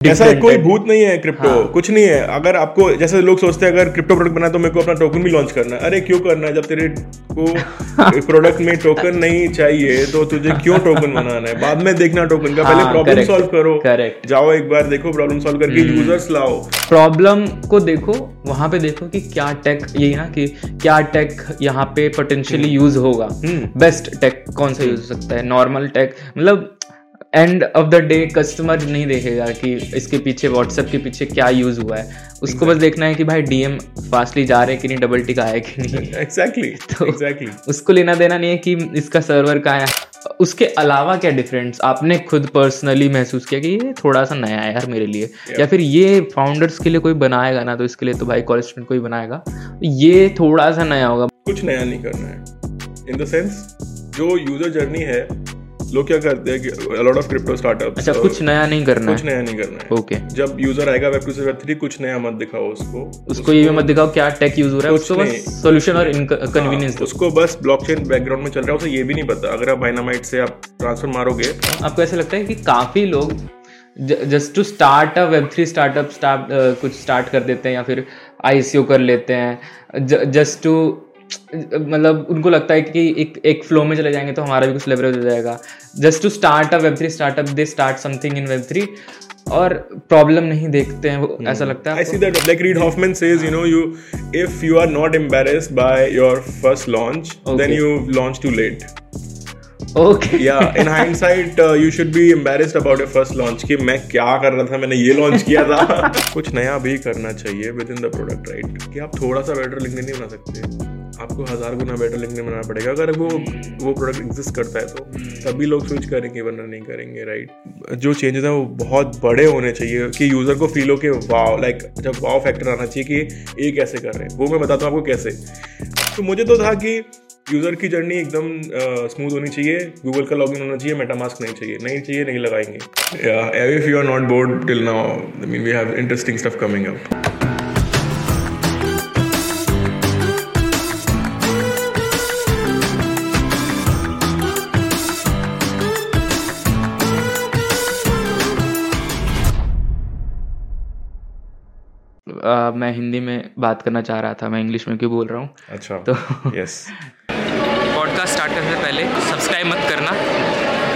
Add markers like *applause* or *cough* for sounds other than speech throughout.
ऐसा कोई भूत नहीं है क्रिप्टो हाँ. कुछ नहीं है। अगर आपको जैसे लोग सोचते हैं अगर क्रिप्टो प्रोडक्ट बना तो मेरे को अपना टोकन भी लॉन्च करना है। अरे क्यों करना है? जब तेरे को *laughs* प्रोडक्ट में टोकन नहीं चाहिए तो तुझे क्यों टोकन बनाना है? बाद में देखना टोकन का। पहले प्रॉब्लम सॉल्व करो। करेक्ट जाओ एक बार देखो प्रॉब्लम सॉल्व करके यूज़र्स हम्म। लाओ। प्रॉब्लम को देखो वहाँ पे देखो कि क्या टेक यही ना कि क्या टेक यहाँ पे पोटेंशियली यूज़ हम्म। होगा। बेस्ट हम्म। टेक कौन सा यूज़ हो सकता है? नॉर्मल टेक मतलब end of the day customer नहीं देखेगा कि इसके पीछे व्हाट्सएप के पीछे क्या यूज़ हुआ है। उसको बस देखना है कि भाई डीएम फास्टली जा रहे हैं कि नहीं डबल टिक आया कि नहीं। *laughs* एग्जैक्टली *laughs* तो एग्जैक्टली उसको लेना देना नहीं है कि इसका सर्वर कहाँ है। उसके अलावा क्या डिफरेंस आपने खुद पर्सनली महसूस किया कि ये थोड़ा सा नया है यार मेरे लिए। Yeah. या फिर ये फाउंडर्स के लिए कोई बनाएगा ना तो इसके लिए तो भाई कॉलेज स्टूडेंट कोई बनाएगा। ये थोड़ा सा नया होगा। कुछ नया नहीं करना है। इन द सेंस जो यूज़र जर्नी है लोग क्या करते हैं कि लॉट ऑफ़ क्रिप्टो स्टार्टअप अच्छा कुछ नया नहीं करना कुछ नया नहीं करना है। ओके जब यूज़र आएगा वेब टू से वेब थ्री कुछ नया मत दिखाओ उसको। उसको ये भी मत दिखाओ क्या टेक यूज़ हो रहा है उसको बस सॉल्यूशन और कन्वीनियंस हाँ, उसको बस ब्लॉकचेन बैकग्राउंड में चल रहा है उसे ये भी नहीं पता। अगर आप डायनामाइट से आप ट्रांसफ़र मारोगे। आपको ऐसा लगता है कि काफ़ी लोग just to start a web three startup start कुछ स्टार्ट कर देते हैं या फिर आईसीओ कर लेते हैं। जस्ट टू मतलब उनको लगता है कि एक एक फ्लो में चले जाएँगे तो हमारा भी कुछ लेवरेज हो जाएगा। Just to start a web three startup they start something in web three और प्रॉब्लम नहीं देखते हैं वो hmm. ऐसा लगता है I see that like Reid Hoffman says you know you if you are not embarrassed by your first launch then you launch too late okay. Yeah in *laughs* hindsight uh, you should be embarrassed about your first launch कि मैं क्या कर रहा था मैंने ये launch किया था। *laughs* कुछ नया भी करना चाहिए with in the product right कि आप थोड़ा सा बेटर लिंक्डइन नहीं बना सकते। आपको हज़ार गुना बेटर लिंक्डइन बनाना पड़ेगा। अगर वो वो प्रोडक्ट एग्जिस्ट करता है तो। तभी लोग स्विच करेंगे वरना नहीं करेंगे राइट जो चेंजेस हैं वो बहुत बड़े होने चाहिए कि यूज़र को फील हो कि वाव लाइक जब वाव फैक्टर आना चाहिए कि ये कैसे कर रहे हैं। वो मैं बताता हूँ आपको कैसे। तो मुझे तो था कि यूज़र की जर्नी एकदम स्मूथ होनी चाहिए। गूगल का लॉगिन होना चाहिए मेटामास्क नहीं चाहिए। नहीं चाहिए नहीं लगाएँगे। If you are not bored till now I mean we have interesting stuff coming up Uh, मैं हिंदी में बात करना चाह रहा था मैं इंग्लिश में क्यों बोल रहा हूँ? अच्छा तो यस पॉडकास्ट स्टार्ट करने से पहले सब्सक्राइब मत करना।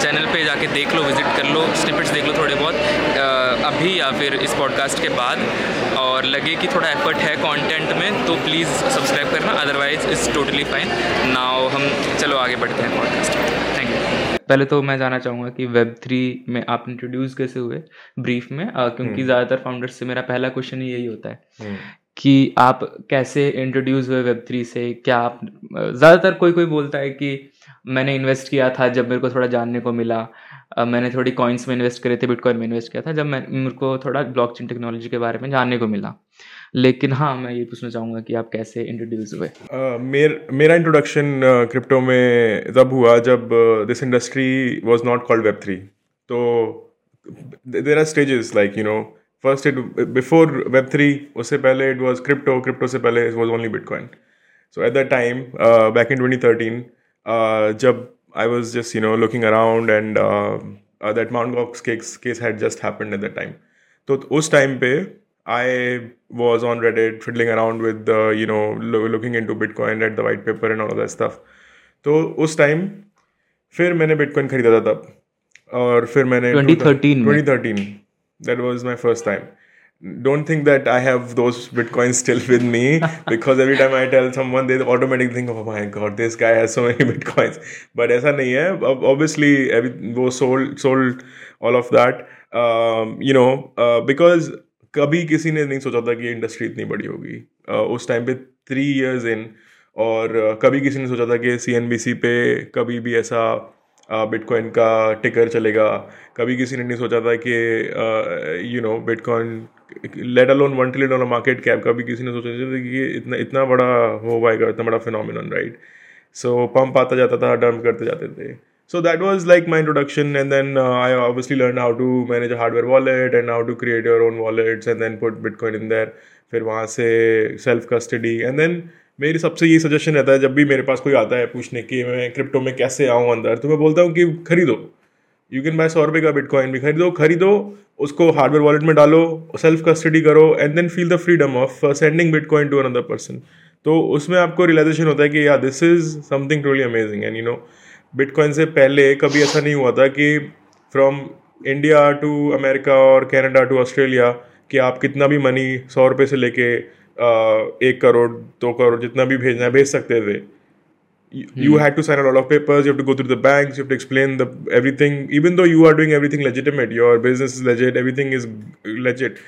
चैनल पे जाके देख लो विज़िट कर लो स्निपेट्स देख लो थोड़े बहुत अभी या फिर इस पॉडकास्ट के बाद। और लगे कि थोड़ा एफर्ट है कंटेंट में तो प्लीज़ सब्सक्राइब करना otherwise is totally fine now हम चलो आगे बढ़ते हैं पॉडकास्ट थैंक यू पहले तो मैं जानना चाहूँगा कि वेब थ्री में आप इंट्रोड्यूस कैसे हुए ब्रीफ में आ, क्योंकि हम्म। ज़्यादातर फाउंडर्स से मेरा पहला क्वेश्चन ही यही होता है हम्म। कि आप कैसे इंट्रोड्यूस हुए वेब थ्री से क्या आप ज़्यादातर कोई कोई बोलता है कि मैंने इन्वेस्ट किया था जब मेरे को थोड़ा जानने को मिला मैंने थोड़ी कॉइन्स में इन्वेस्ट करे थे बिटकॉइन में इन्वेस्ट किया था जब मैं मेरे को थोड़ा ब्लॉकचेन टेक्नोलॉजी के बारे में जानने को मिला लेकिन हाँ मैं ये पूछना चाहूँगा कि आप कैसे इंट्रोड्यूस हुए? uh, मेर, मेरा इंट्रोडक्शन क्रिप्टो uh, में तब हुआ जब this industry was not called web three तो there are stages like you know first it before web three उससे पहले इट वॉज़ क्रिप्टो क्रिप्टो से पहले it was only bitcoin so at the time back in twenty thirteen जब I was just you know looking around and that Mount Gox case had just happened at that time तो उस time पे I was on Reddit fiddling around with the, you know, lo- looking into Bitcoin, read the white paper and all of that stuff. तो उस time फिर मैंने bitcoin खरीदा था तब और फिर मैंने 2013 2013 that was my first time don't think that I have those bitcoins still with me *laughs* because every time I tell someone they automatically think oh my god this guy has so many *laughs* bitcoins but ऐसा नहीं है obviously वो sold sold all of that um, you know uh, because कभी किसी ने नहीं सोचा था कि इंडस्ट्री इतनी बड़ी होगी। उस टाइम पे थ्री इयर्स इन और कभी किसी ने सोचा था कि सी एन बी सी पे कभी भी ऐसा बिटकॉइन का टिकर चलेगा। कभी किसी ने नहीं सोचा था कि you know bitcoin let alone one trillion dollar market cap कभी किसी ने सोचा था कि इतना इतना बड़ा हो पाएगा, इतना बड़ा फिनोमिनन राइट सो पंप आता जाता था डंप करते जाते थे। So that was like my introduction and then uh, i obviously learned how to manage a hardware wallet and how to create your own wallets and then put bitcoin in there. फिर वहाँ से self custody and then मेरी सबसे ये suggestion रहता है जब भी मेरे पास कोई आता है पूछने की मैं क्रिप्टो में कैसे आऊँ अंदर तो मैं बोलता हूँ कि खरीदो। यू कैन बाय सौ रुपये का बिटकॉइन भी खरीदो खरीदो उसको हार्डवेयर वॉलेट में डालो सेल्फ कस्टडी करो and then feel the freedom of sending bitcoin to another person तो उसमें आपको रियलाइजेशन होता है कि या this is something truly amazing and you know bitcoin से पहले कभी ऐसा नहीं हुआ था कि फ्रॉम इंडिया टू अमेरिका और कैनेडा टू ऑस्ट्रेलिया कि आप कितना भी मनी सौ रुपये से लेके एक करोड़ दो करोड़ जितना भी भेजना है भेज सकते थे। You had to sign a lot of papers you to go through the bank you to explain the everything even though you are doing everything legitimate your business is legit everything is legit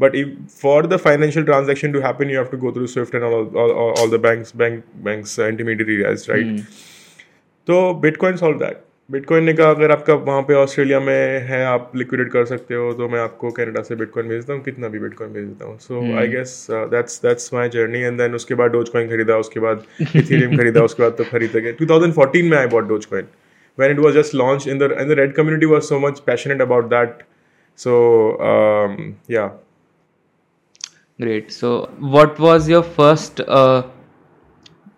but if for the financial transaction to happen you have to go through SWIFT and all the bank bank bank intermediate right so bitcoin solved that bitcoin ने कहा अगर आपका वहाँ पे Australia में है आप liquidate कर सकते हो तो मैं आपको कनाडा से बिटकॉइन भेजता हूँ कितना भी बिटकॉइन भेज देता हूँ. So I guess that's that's my journey and then उसके बाद डोज कॉइन खरीदा उसके बाद इथेरियम खरीदा उसके बाद तो खरीद गए। 2014 में I bought Dogecoin was just launched in the and the red community was so much passionate about that. So um, yeah. Great. So what was your first uh,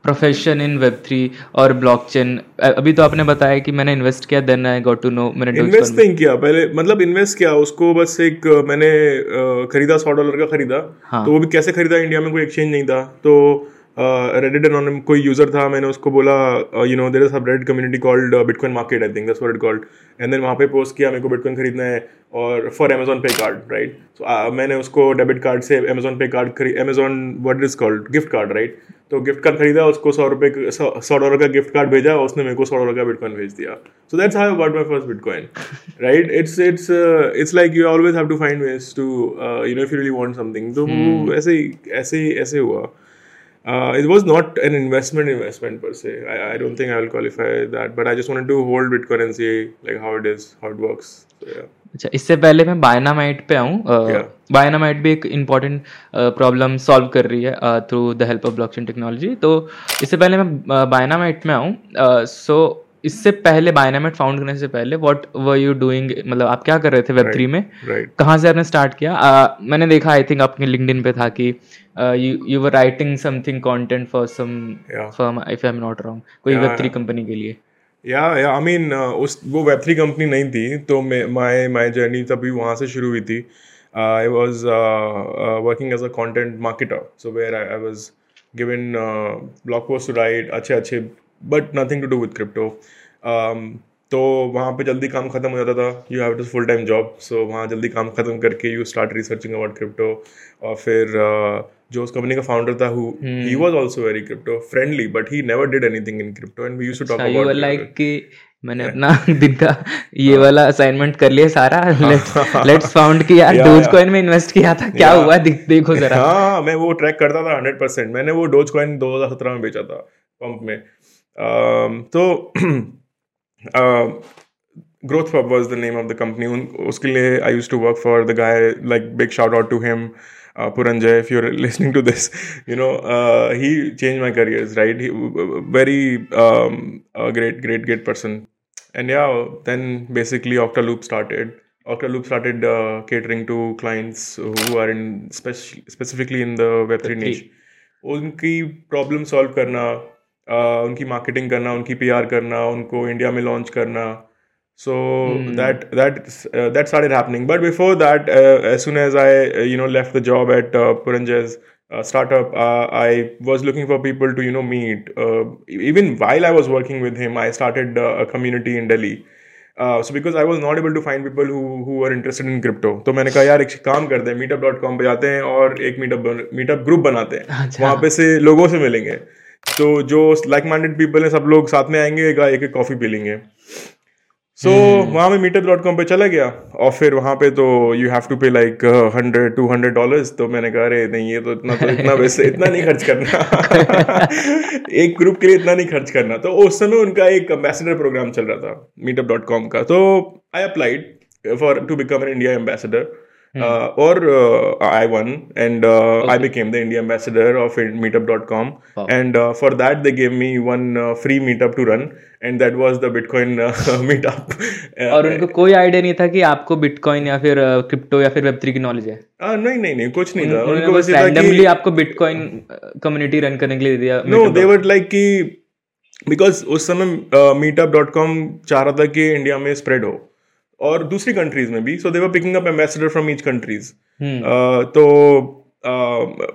profession in web three और blockchain अभी तो आपने बताया कि मैंने invest किया then I got to know मैंने invest नहीं किया पहले मतलब इन्वेस्ट किया उसको बस एक मैंने खरीदा सौ डॉलर का खरीदा। हाँ. तो वो भी कैसे खरीदा इंडिया में कोई एक्सचेंज नहीं था। तो रेडिट एनोनिम कोई यूज़र था मैंने उसको बोला you know there is subreddit community called bitcoin market I think what called and then वहाँ पे पोस्ट किया मेरे को बिटकॉइन खरीदना है और for Amazon pay card right so मैंने उसको डेबिट कार्ड से अमेजोन पे कार्ड खरीद Amazon what is called gift card right तो गिफ्ट कार्ड खरीदा उसको सौ रुपये सौ डॉलर का गिफ्ट कार्ड भेजा उसने मेरे को सौ डॉलर का बिटकॉइन भेज दिया। So that's how got my first bitcoin right it's it's it's like you always have to find ways to you know if you really want something तो hmm. ऐसे ही ऐसे ही ऐसे हुआ। Uh, it was not an investment investment per se. I, I don't think I will qualify that, but I just wanted to hold Bitcoin and see like how it is, how अच्छा इससे पहले मैं बायनामाइट पे आऊँ। बायनामाइट भी एक important problem solve कर रही है through the help of blockchain technology तो इससे पहले मैं बायनामाइट में आऊँ। सो इससे पहले बायनामेट फाउंड करने से पहले व्हाट वर यू डूइंग मतलब आप क्या कर रहे थे वेब थ्री में? right. कहाँ से आपने स्टार्ट किया? uh, मैंने देखा आई थिंक आपके लिंक्डइन पे था कि you were writing something content for some firm if I am not wrong कोई वेब थ्री कंपनी के लिए। या या आई मीन उस वो वेब थ्री कंपनी नहीं थी तो माय माय जर्नी तभी वहाँ से शुरू हुई थी। I was working as a content marketer so where I was given blog post to write अच्छे अच्छे but nothing to do with crypto तो वहाँ पे जल्दी काम खत्म हो जाता था you have to full time job so वहाँ जल्दी काम खत्म करके you start researching about crypto और फिर uh, जो उस कंपनी का फाउंडर था who he was also very crypto friendly but he never did anything in crypto and we used to talk about like कि मैंने अपना *laughs* दिन का ये हाँ। वाला असाइनमेंट कर लिया सारा लेट्स लेट्स फाउंड कि यार डोज कॉइन में इन्वेस्ट किया था क्या हुआ देखो *laughs* जरा। हाँ मैं वो ट्रैक करता था 100% मैंने वो डोज कॉइन 2017 में बेचा था पंप में। तो Growth Pub was the name of the company उसके लिए I use to work for the guy like big shout out to him Puranjay if you're listening to this you know he change my careers right very great great great person and yeah then basically octaloop started octaloop started uh, catering to clients who are in spec- specifically in the web3 niche उनकी problem solve करना उनकी marketing करना उनकी P करना उनको India में launch करना so mm. that that uh, that started happening but before that uh, as soon as i uh, you know left the job at uh, puranja's uh, startup uh, i was looking for people to you know meet uh, even while i was working with him i started uh, a community in delhi so because I was not able to find people who are interested in crypto तो मैंने कहा यार एक काम करते हैं meetup dot com पे जाते हैं और एक मीटअप मीटअप ग्रुप बनाते हैं अच्छा। वहाँ पे से लोगों से मिलेंगे तो जो लाइक माइंडेड पीपल है सब लोग साथ में आएँगे एक एक कॉफ़ी पी लेंगे सो so, hmm. वहाँ में मीटअप डॉट कॉम पर चला गया और फिर वहाँ पे तो you have to pay like hundred to hundred dollar तो मैंने कहा अरे नहीं ये तो इतना तो इतना वैसे *laughs* इतना नहीं खर्च करना. *laughs* एक ग्रुप के लिए इतना नहीं खर्च करना। तो उस समय उनका एक एम्बेसडर प्रोग्राम चल रहा था मीटअप डॉट कॉम का। तो I applied for to become an India ambassador Uh, or uh, I won and uh, okay. I became the India ambassador of meetup.com. Wow. And for that, they gave me one free meetup to run, and that was the Bitcoin *laughs* meetup. *laughs* और उनको कोई idea नहीं था कि आपको bitcoin या फिर crypto या फिर वेब थ्री की नॉलेज है आ, नहीं नहीं नहीं कुछ नहीं था उनको बस रैंडमली आपको बिटकॉइन कम्युनिटी रन करने के लिए दिया नो दे वर लाइक कि बिकॉज़ उस समय मीटअप डॉट कॉम चाह रहा था कि इंडिया में स्प्रेड हो और दूसरी कंट्रीज़ में भी। So they were picking up ambassador from each countries तो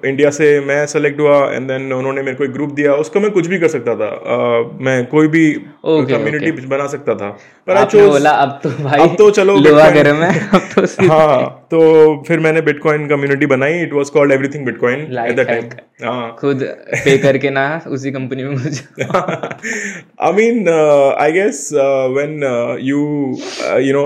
इंडिया से मैं सेलेक्ट हुआ एंड देन उन्होंने मेरे को एक ग्रुप दिया। उसको मैं कुछ भी कर सकता था। Uh, मैं कोई भी कम्युनिटी बना सकता था। पर अब तो भाई अब तो चलो हाँ गर्म है तो फिर मैंने बिटकॉइन कम्युनिटी बनाई. It was called everything bitcoin at the time खुद पे करके ना उसी कंपनी में मुझे I mean I guess when you you know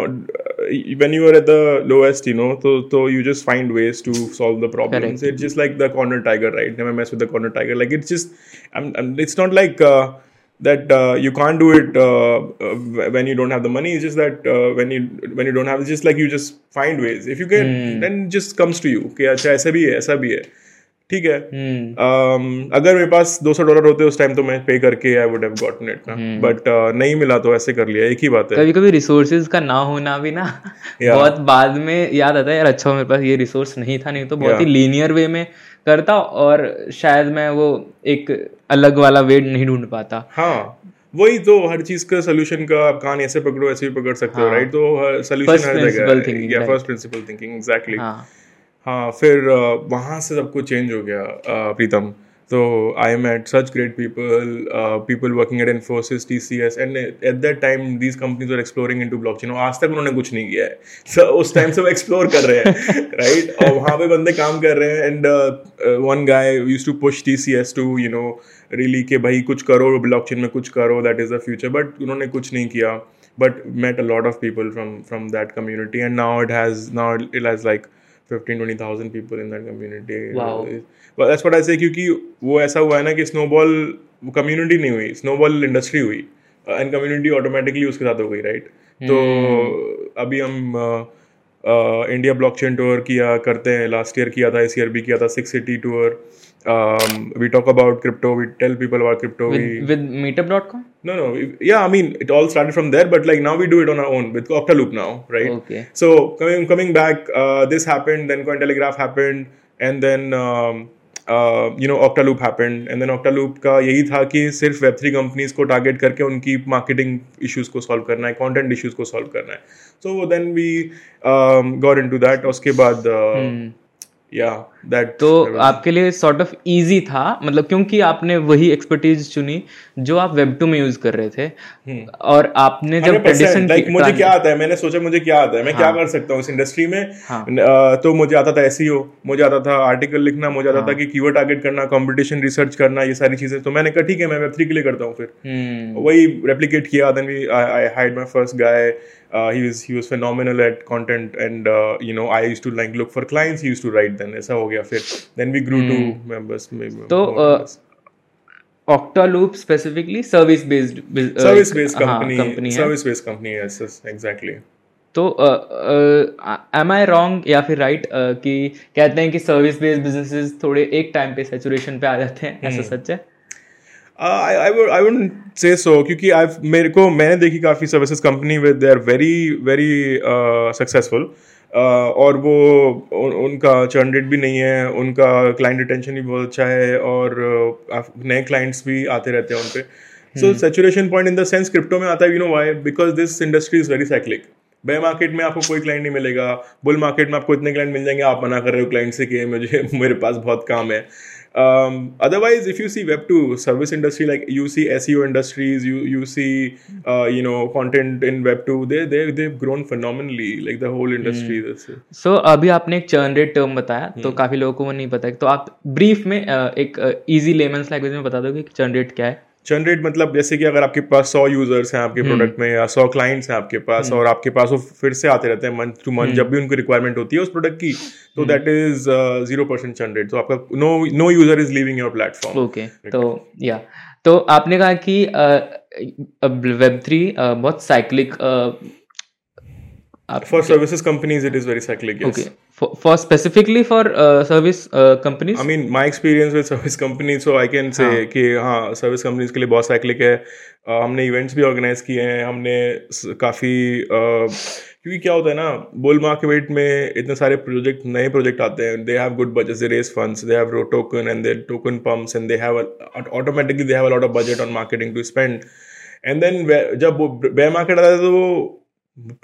when you are at the lowest you know तो तो you just find ways to solve the problems it's just like the corner tiger right never mess with the corner tiger like it's just I am it's not like that uh, you can't do it uh, uh, when you don't have the money. It's just that uh, when you when you don't have, it's just like you just find ways. If you get, then just comes to you. कि अच्छा ऐसा भी है, ऐसा भी है. ठीक है हम्म um, अगर मेरे पास 200 डॉलर होते उस टाइम तो मैं पे करके I would have gotten it ना बट नहीं मिला तो ऐसे कर लिया एक ही बात है कभी कभी रिसोर्सेज का ना होना भी ना Yeah. बहुत बाद में याद आता है यार अच्छा मेरे पास ये रिसोर्स नहीं था नहीं तो बहुत ही लीनियर वे में करता और शायद मैं वो एक अलग वाला वे नहीं ढूंढ पाता। हाँ वही तो हर चीज़ का सोल्यूशन का आप कहानी ऐसे पकड़ो ऐसे भी पकड़ सकते हो राइट तो सोल्यूशन हर जगह या फ़र्स्ट प्रिंसिपल थिंकिंग एग्जैक्टली हाँ। हाँ फिर वहाँ से सब कुछ चेंज हो गया प्रीतम। तो I am at such great people people working at Infosys T C S and at that time these companies are exploring into blockchain आज तक उन्होंने कुछ नहीं किया है। *laughs* So, उस टाइम से वो एक्सप्लोर कर रहे हैं राइट *laughs* right? और वहाँ पे बंदे काम कर रहे हैं and one guy used to push T C S to you know really कि भाई कुछ करो ब्लॉक चेन में कुछ करो that is the future but उन्होंने कुछ नहीं किया. But met a lot of people from from that community. And now it has now it has like 15 20000 people in that community. Wow. well that's what i say क्योंकि वो ऐसा हुआ है ना कि स्नोबॉल कम्युनिटी नहीं हुई. स्नोबॉल इंडस्ट्री हुई. एंड कम्युनिटी ऑटोमेटिकली उसके साथ हो गई राइट right? तो अभी हम इंडिया ब्लॉकचेन टूर किया करते हैं. लास्ट ईयर किया था इस ईयर भी किया था six city tour we talk about crypto we tell people about crypto we with meetup.com no, no. Yeah, I mean, it all started from there, but like now we do it on our own with Octaloop now, right? Okay. So coming coming back, uh, this happened, then Cointelegraph happened, and then um, uh, you know Octaloop happened, and then Octaloop का यही था कि सिर्फ़ web three companies को target करके उनकी marketing issues को solve करना है कंटेंट इश्यूज़ को सॉल्व करना है so then we got into that उसके बाद या दैट तो आपके लिए सॉर्ट ऑफ़ इजी था मतलब क्योंकि आपने वही एक्सपर्टीज चुनी जो आप वेब टू में यूज़ कर रहे थे। और आपने जब ट्रेडिशन लाइक मुझे क्या आता है मैंने सोचा मुझे क्या आता है मैं क्या कर सकता हूँ इस इंडस्ट्री में? हाँ। तो मुझे आता था एसईओ मुझे आता था आर्टिकल लिखना मुझे आता था कि कीवर्ड टारगेट करना कंपटीशन रिसर्च करना ये सारी चीज़ें। तो मैंने कहा ठीक है मैं वेब थ्री के लिए करता हूँ फिर। हम्म। वही रेप्लिकेट किया then we I hired my first guy he was he was phenomenal at content and uh, you know I used to like look for clients he used to write then ऐसा हो गया फिर then we grew to members maybe तो, more or uh, less. Octaloop specifically service service based company, है service based company yes, yes exactly तो am I wrong या फिर right right, uh, कि कहते हैं कि सर्विस बेस्ड बिजनेसेस थोड़े एक टाइम पे सैचुरेशन पे आ जाते हैं ऐसा सच है आई वुड से सो क्योंकि आई मेरे को मैंने देखी काफ़ी services company with they are very very successful और वो उन, उनका चर्न रेट भी नहीं है उनका क्लाइंट रिटेंशन भी बहुत अच्छा है और uh, नए क्लाइंट्स भी आते रहते हैं उन पे so saturation point in the sense crypto में आता है you know why because this industry is very cyclic bear market में आपको कोई क्लाइंट नहीं मिलेगा। बुल मार्केट में आपको इतने क्लाइंट मिल जाएँगे आप मना कर रहे हो क्लाइंट से कि मुझे *laughs* मेरे पास बहुत काम है। Um, otherwise if you see web 2 service industry like you see seo industries you you see uh, you know content in web 2 they they they've grown phenomenally like the whole industry this so, अभी आपने एक churn rate term बताया तो काफ़ी लोगों को वो नहीं पता है तो आप brief में uh, एक easy layman's language में बता दोगे कि churn rate क्या है चर्न रेट मतलब जैसे कि अगर आपके पास सौ यूज़र्स हैं आपके प्रोडक्ट में या सौ क्लाइंट्स हैं आपके पास और आपके पास वो फिर से आते रहते हैं मंथ टू मंथ जब भी उनको रिक्वायरमेंट होती है उस प्रोडक्ट की तो that is zero percent churn rate तो आपका no no user is leaving your platform okay तो या तो आपने कहा कि वेब थ्री बहुत cyclic for services companies it is very cyclic okay for specifically for uh, service uh, companies? I mean, my experience with service companies, so I can say कि हाँ service companies के लिए बहुत cyclic है। Uh, हमने events भी organise किए हैं हमने काफ़ी uh, क्योंकि क्या होता है ना बुल मार्केट में इतने सारे प्रोजेक्ट नए प्रोजेक्ट आते हैं। They have good budget they raise funds they have row token and they token pumps and they have automatically they have a lot of budget on marketing to spend and then जब वो बे market आता है तो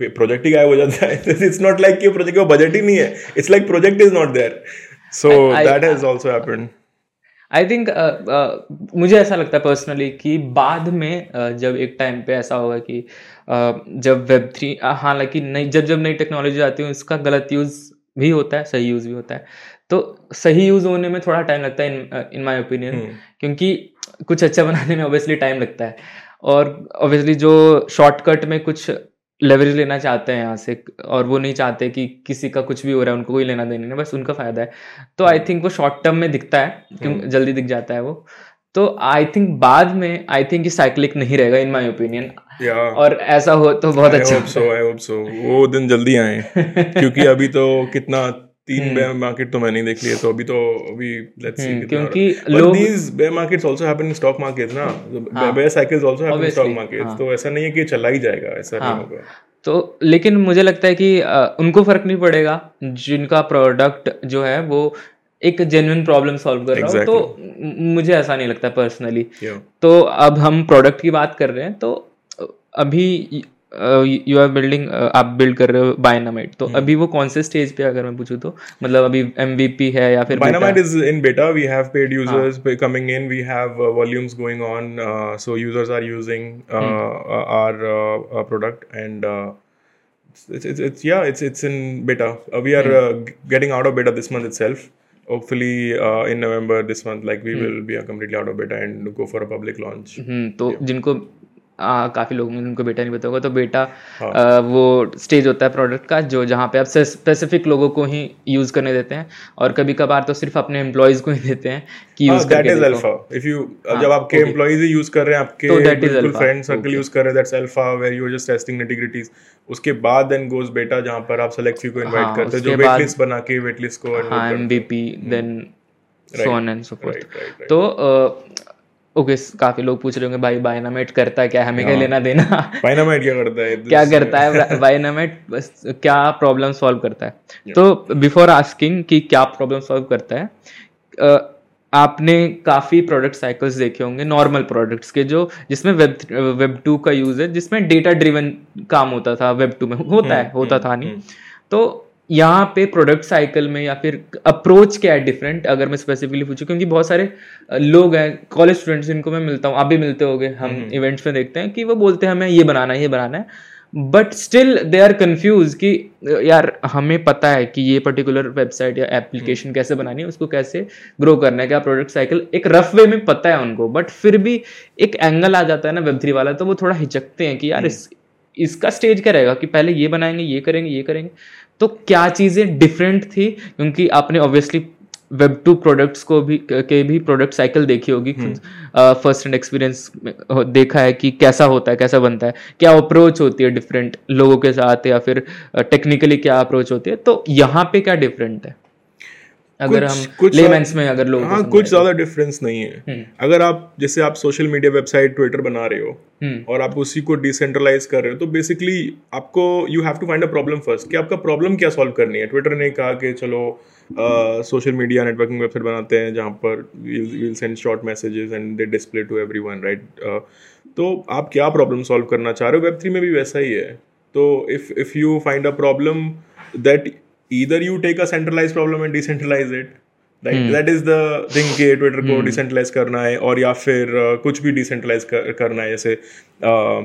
project ही गायब हो जाता है। It's not like कि प्रोजेक्ट का बजट ही नहीं है। It's like project is not there so that has also happened I think uh, uh, मुझे ऐसा लगता है पर्सनली कि बाद में uh, जब एक टाइम पे ऐसा होगा कि uh, जब वेब थ्री हालाँकि नई जब जब नई टेक्नोलॉजी आती है उसका गलत यूज़ भी होता है सही यूज़ भी होता है। तो सही यूज़ होने में थोड़ा टाइम लगता है इन इन माय ओपिनियन क्योंकि कुछ अच्छा बनाने में ऑब्वियसली टाइम लगता है। और ऑब्वियसली जो शॉर्टकट में कुछ लेवरेज लेना चाहते हैं यहाँ से और वो नहीं चाहते कि किसी का कुछ भी हो रहा है उनको कोई लेना देना नहीं बस उनका फ़ायदा है तो आई थिंक वो शॉर्ट टर्म में दिखता है क्योंकि हम्म। जल्दी दिख जाता है वो तो आई थिंक बाद में आई थिंक ये साइक्लिक नहीं रहेगा इन माय ओपिनियन और ऐसा हो तो बहुत I अच्छा hope so, I hope so. वो दिन जल्दी आए *laughs* क्योंकि अभी तो कितना तीन बेयर हम्म। मार्केट तो मैंने देख लिए तो अभी तो अभी लेट्स सी हम्म, क्योंकि लोग these bear markets also happen in stock markets ना bear cycles also happen in stock markets तो ऐसा नहीं है कि चला ही जाएगा ऐसा नहीं हाँ। होगा तो लेकिन मुझे लगता है कि उनको फ़र्क नहीं पड़ेगा जिनका प्रोडक्ट जो है वो एक जेन्युइन प्रॉब्लम सॉल्व कर exactly. रहा हो तो मुझे ऐसा नहीं लगता पर्सनली yeah. तो अब हम प्रोडक्ट की बात कर रहे हैं तो अभी यू आर बिल्डिंग आप बिल्ड कर रहे हो बायनामाइट तो hmm. अभी वो कौन से स्टेज पे अगर मैं पूछूँ तो मतलब अभी एमवीपी है या फिर Bynamite is in beta we have paid users coming in we have volumes going on so users are using our product and it's, it's, it's yeah it's it's in beta uh, we are mm. uh, getting out of beta this month itself hopefully uh, in november this month like we mm. will be completely out of beta and go for a public launch hmm, तो yeah. जिनको काफ़ी लोग उनको बेटा नहीं पता होगा। तो बेटा हाँ. आ, वो स्टेज होता है प्रोडक्ट का जो जहाँ पे आप स्पेसिफिक लोगों को ही यूज़ करने देते हैं। और कभी कभार तो सिर्फ़ अपने एम्प्लॉयज़ को ही देते हैं कि यूज़ हाँ, करके अल्फ़ा इफ़ यू जब आपके एम्प्लॉयज़ ही यूज़ कर रहे हैं आपके that is friend circle use कर रहे हैं that's alpha where you are just testing nitty gritties उसके बाद देन गोस बेटा जहाँ पर आप सेलेक्ट फ्यू को इनवाइट हाँ, करते हैं जो वेट लिस्ट बना के वेट लिस्ट को MVP then so on and so forth तो ओके काफ़ी लोग पूछ रहे होंगे भाई बायनामेट करता है? क्या हमें क्या हाँ। लेना देना? *laughs* बायनामेट क्या करता है? क्या करता है? *laughs* बायनामेट क्या प्रॉब्लम सॉल्व करता है? तो बिफोर आस्किंग कि क्या प्रॉब्लम सॉल्व करता है आपने काफ़ी प्रोडक्ट साइकिल्स देखे होंगे नॉर्मल प्रोडक्ट्स के जो जिसमें वेब वेब टू का यूज़ है जिसमें डेटा ड्रिवन काम होता था वेब टू में होता है हम्म, होता हम्म, था नहीं। हम्म। तो यहाँ पे प्रोडक्ट साइकिल में या फिर अप्रोच क्या है डिफरेंट अगर मैं स्पेसिफिकली पूछूँ क्योंकि बहुत सारे लोग हैं कॉलेज स्टूडेंट्स जिनको मैं मिलता हूँ आप भी मिलते हो हम इवेंट्स हम्म, हम्म। में देखते हैं कि वो बोलते हैं हमें ये बनाना है ये बनाना है but still they are confused कि यार हमें पता है कि ये पर्टिकुलर वेबसाइट या एप्लीकेशन हम्म। कैसे बनानी है उसको कैसे ग्रो करना है क्या प्रोडक्ट साइकिल एक रफ वे में पता है उनको बट फिर भी एक एंगल आ जाता है ना वेब थ्री वाला तो वो थोड़ा हिचकते हैं कि यार इस इसका स्टेज क्या रहेगा कि पहले ये बनाएँगे ये करेंगे ये करेंगे तो क्या चीज़ें डिफरेंट थी? क्योंकि आपने ऑब्वियसली वेब टू प्रोडक्ट्स को भी के भी प्रोडक्ट साइकिल देखी होगी फ़र्स्ट हैंड एक्सपीरियंस देखा है कि कैसा होता है कैसा बनता है। क्या अप्रोच होती है डिफरेंट लोगों के साथ या फिर टेक्निकली क्या अप्रोच होती है? तो यहाँ पे क्या डिफरेंट है? अगर कुछ, हम कुछ लेमेंस में अगर लोग हाँ कुछ ज़्यादा डिफरेंस नहीं है। हम्म। अगर आप जैसे आप सोशल मीडिया वेबसाइट ट्विटर बना रहे हो हम्म। और आप उसी को डिसेंट्रलाइज कर रहे हो तो बेसिकली आपको you have to find a problem first कि आपका प्रॉब्लम क्या सॉल्व करनी है। ट्विटर ने कहा कि चलो सोशल मीडिया नेटवर्किंग वेबसाइट बनाते हैं जहाँ पर will send short messages and they display to everyone right तो आप क्या प्रॉब्लम सॉल्व करना चाह रहे हो? वेब थ्री में भी वैसा ही है। तो if if you find a problem that either you take a centralized problem and decentralize it right that is the thing कि ट्विटर को डिसेंट्रलाइज hmm. करना है और या फिर uh, कुछ भी डिसेंट्रलाइज कर, करना है जैसे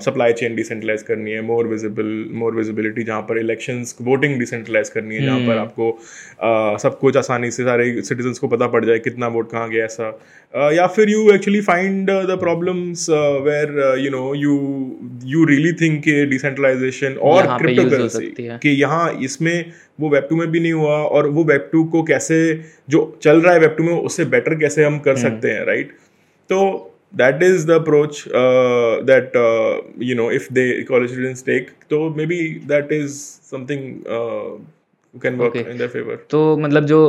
सप्लाई चेन डिसेंट्रलाइज करनी है मोर विजिबल मोर विजिबिलिटी जहाँ पर इलेक्शंस वोटिंग डिसेंट्रलाइज करनी है जहाँ पर hmm. आपको uh, सब कुछ आसानी से सारे सिटीजन्स को पता पड़ जाए कितना वोट कहाँ गया ऐसा uh, या फिर you actually find the problems where you know you you really think के डिसेंट्रलाइजेशन और क्रिप्टो करेंसी कि यहाँ इसमें वो वेब टू में भी नहीं हुआ और वो वेब टू को कैसे जो चल रहा है वेब टू में उससे बेटर कैसे हम कर हम्म। सकते हैं राइट तो that is the approach that you know if they college students take तो maybe that is something can work in their favour तो मतलब जो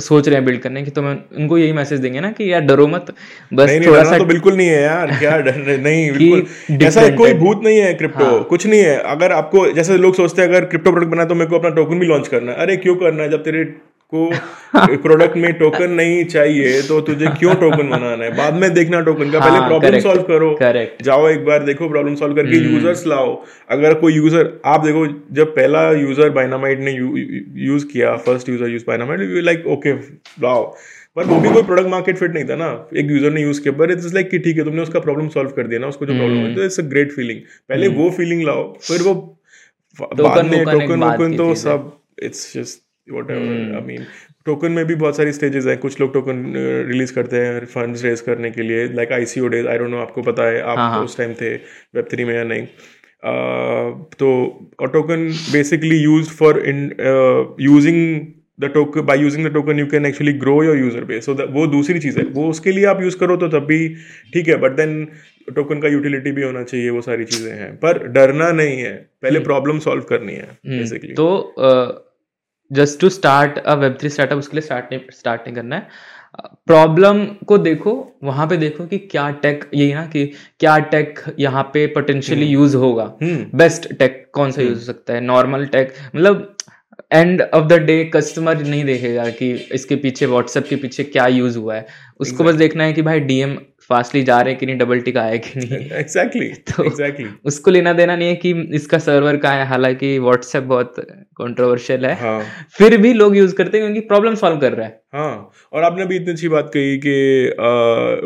सोच रहे हैं बिल्ड करने की तो मैं उनको यही मैसेज देंगे ना कि यार डरो मत बस नहीं, थोड़ा सा तो बिल्कुल नहीं है यार क्या *laughs* डर नहीं बिल्कुल ऐसा कोई भूत नहीं है क्रिप्टो हाँ. कुछ नहीं है अगर आपको जैसे लोग सोचते हैं अगर क्रिप्टो प्रोडक्ट बना तो मेरे को अपना टोकन भी लॉन्च करना है अरे क्यों करना है जब तेरे को प्रोडक्ट में टोकन नहीं चाहिए तो तुझे क्यों टोकन बनाना है? बाद में देखना टोकन का पहले हाँ, प्रॉब्लम correct, सॉल्व करो। correct. जाओ एक बार देखो प्रॉब्लम सॉल्व करके यूज़र्स लाओ। अगर कोई यूज़र आप देखो जब पहला यूज़र बाइनामाइट ने यूज़ किया first user use Bynamite like okay लाओ पर वो भी कोई प्रोडक्ट मार्केट फिट नहीं था ना। एक यूज़र ने यूज़ किया पर इट्स लाइक कि ठीक है तुमने उसका प्रॉब्लम सॉल्व कर दिया ना उसको जो प्रॉब्लम है तो इट्स अ ग्रेट फीलिंग पहले वो फीलिंग लाओ फिर वो बाद में टोकन बात वोकन तो सब it's just what I mean token में भी बहुत सारी स्टेजेस हैं। कुछ लोग टोकन रिलीज़ करते हैं फंड्स रेज करने के लिए like ICO days I don't know आपको पता है हाँ, आप उस टाइम थे वेब थ्री में या नहीं। Uh, तो और token basically use for in using the token by using the token you can actually grow your user base so वो दूसरी चीज़ है। वो उसके लिए आप यूज़ करो तो तब भी ठीक है बट देन टोकन का यूटिलिटी भी होना चाहिए वो सारी चीज़ें हैं। पर डरना नहीं है। पहले प्रॉब्लम सॉल्व करनी है बेसिकली तो just to start a web three startup उसके लिए स्टार्ट नहीं स्टार्ट नहीं करना है। प्रॉब्लम को देखो वहाँ पे देखो कि क्या टेक यही ना कि क्या टेक यहाँ पे पोटेंशियली यूज़ होगा। हम्म। बेस्ट टेक कौन सा यूज़ हो सकता है? नॉर्मल टेक मतलब end of the day customer नहीं देखेगा कि इसके पीछे व्हाट्सएप के पीछे क्या यूज़ हुआ है। उसको exactly. बस देखना है कि भाई डीएम फास्टली जा रहे हैं कि नहीं डबल टिक आया कि नहीं? *laughs* एग्जैक्टली *laughs* तो एग्जैक्टली उसको लेना देना नहीं है कि इसका सर्वर कहाँ है? हालाँकि व्हाट्सएप बहुत कंट्रोवर्शियल है। हाँ। फिर भी लोग यूज़ करते हैं क्योंकि प्रॉब्लम सॉल्व कर रहा है। हाँ और आपने भी इतनी अच्छी बात कही कि आ,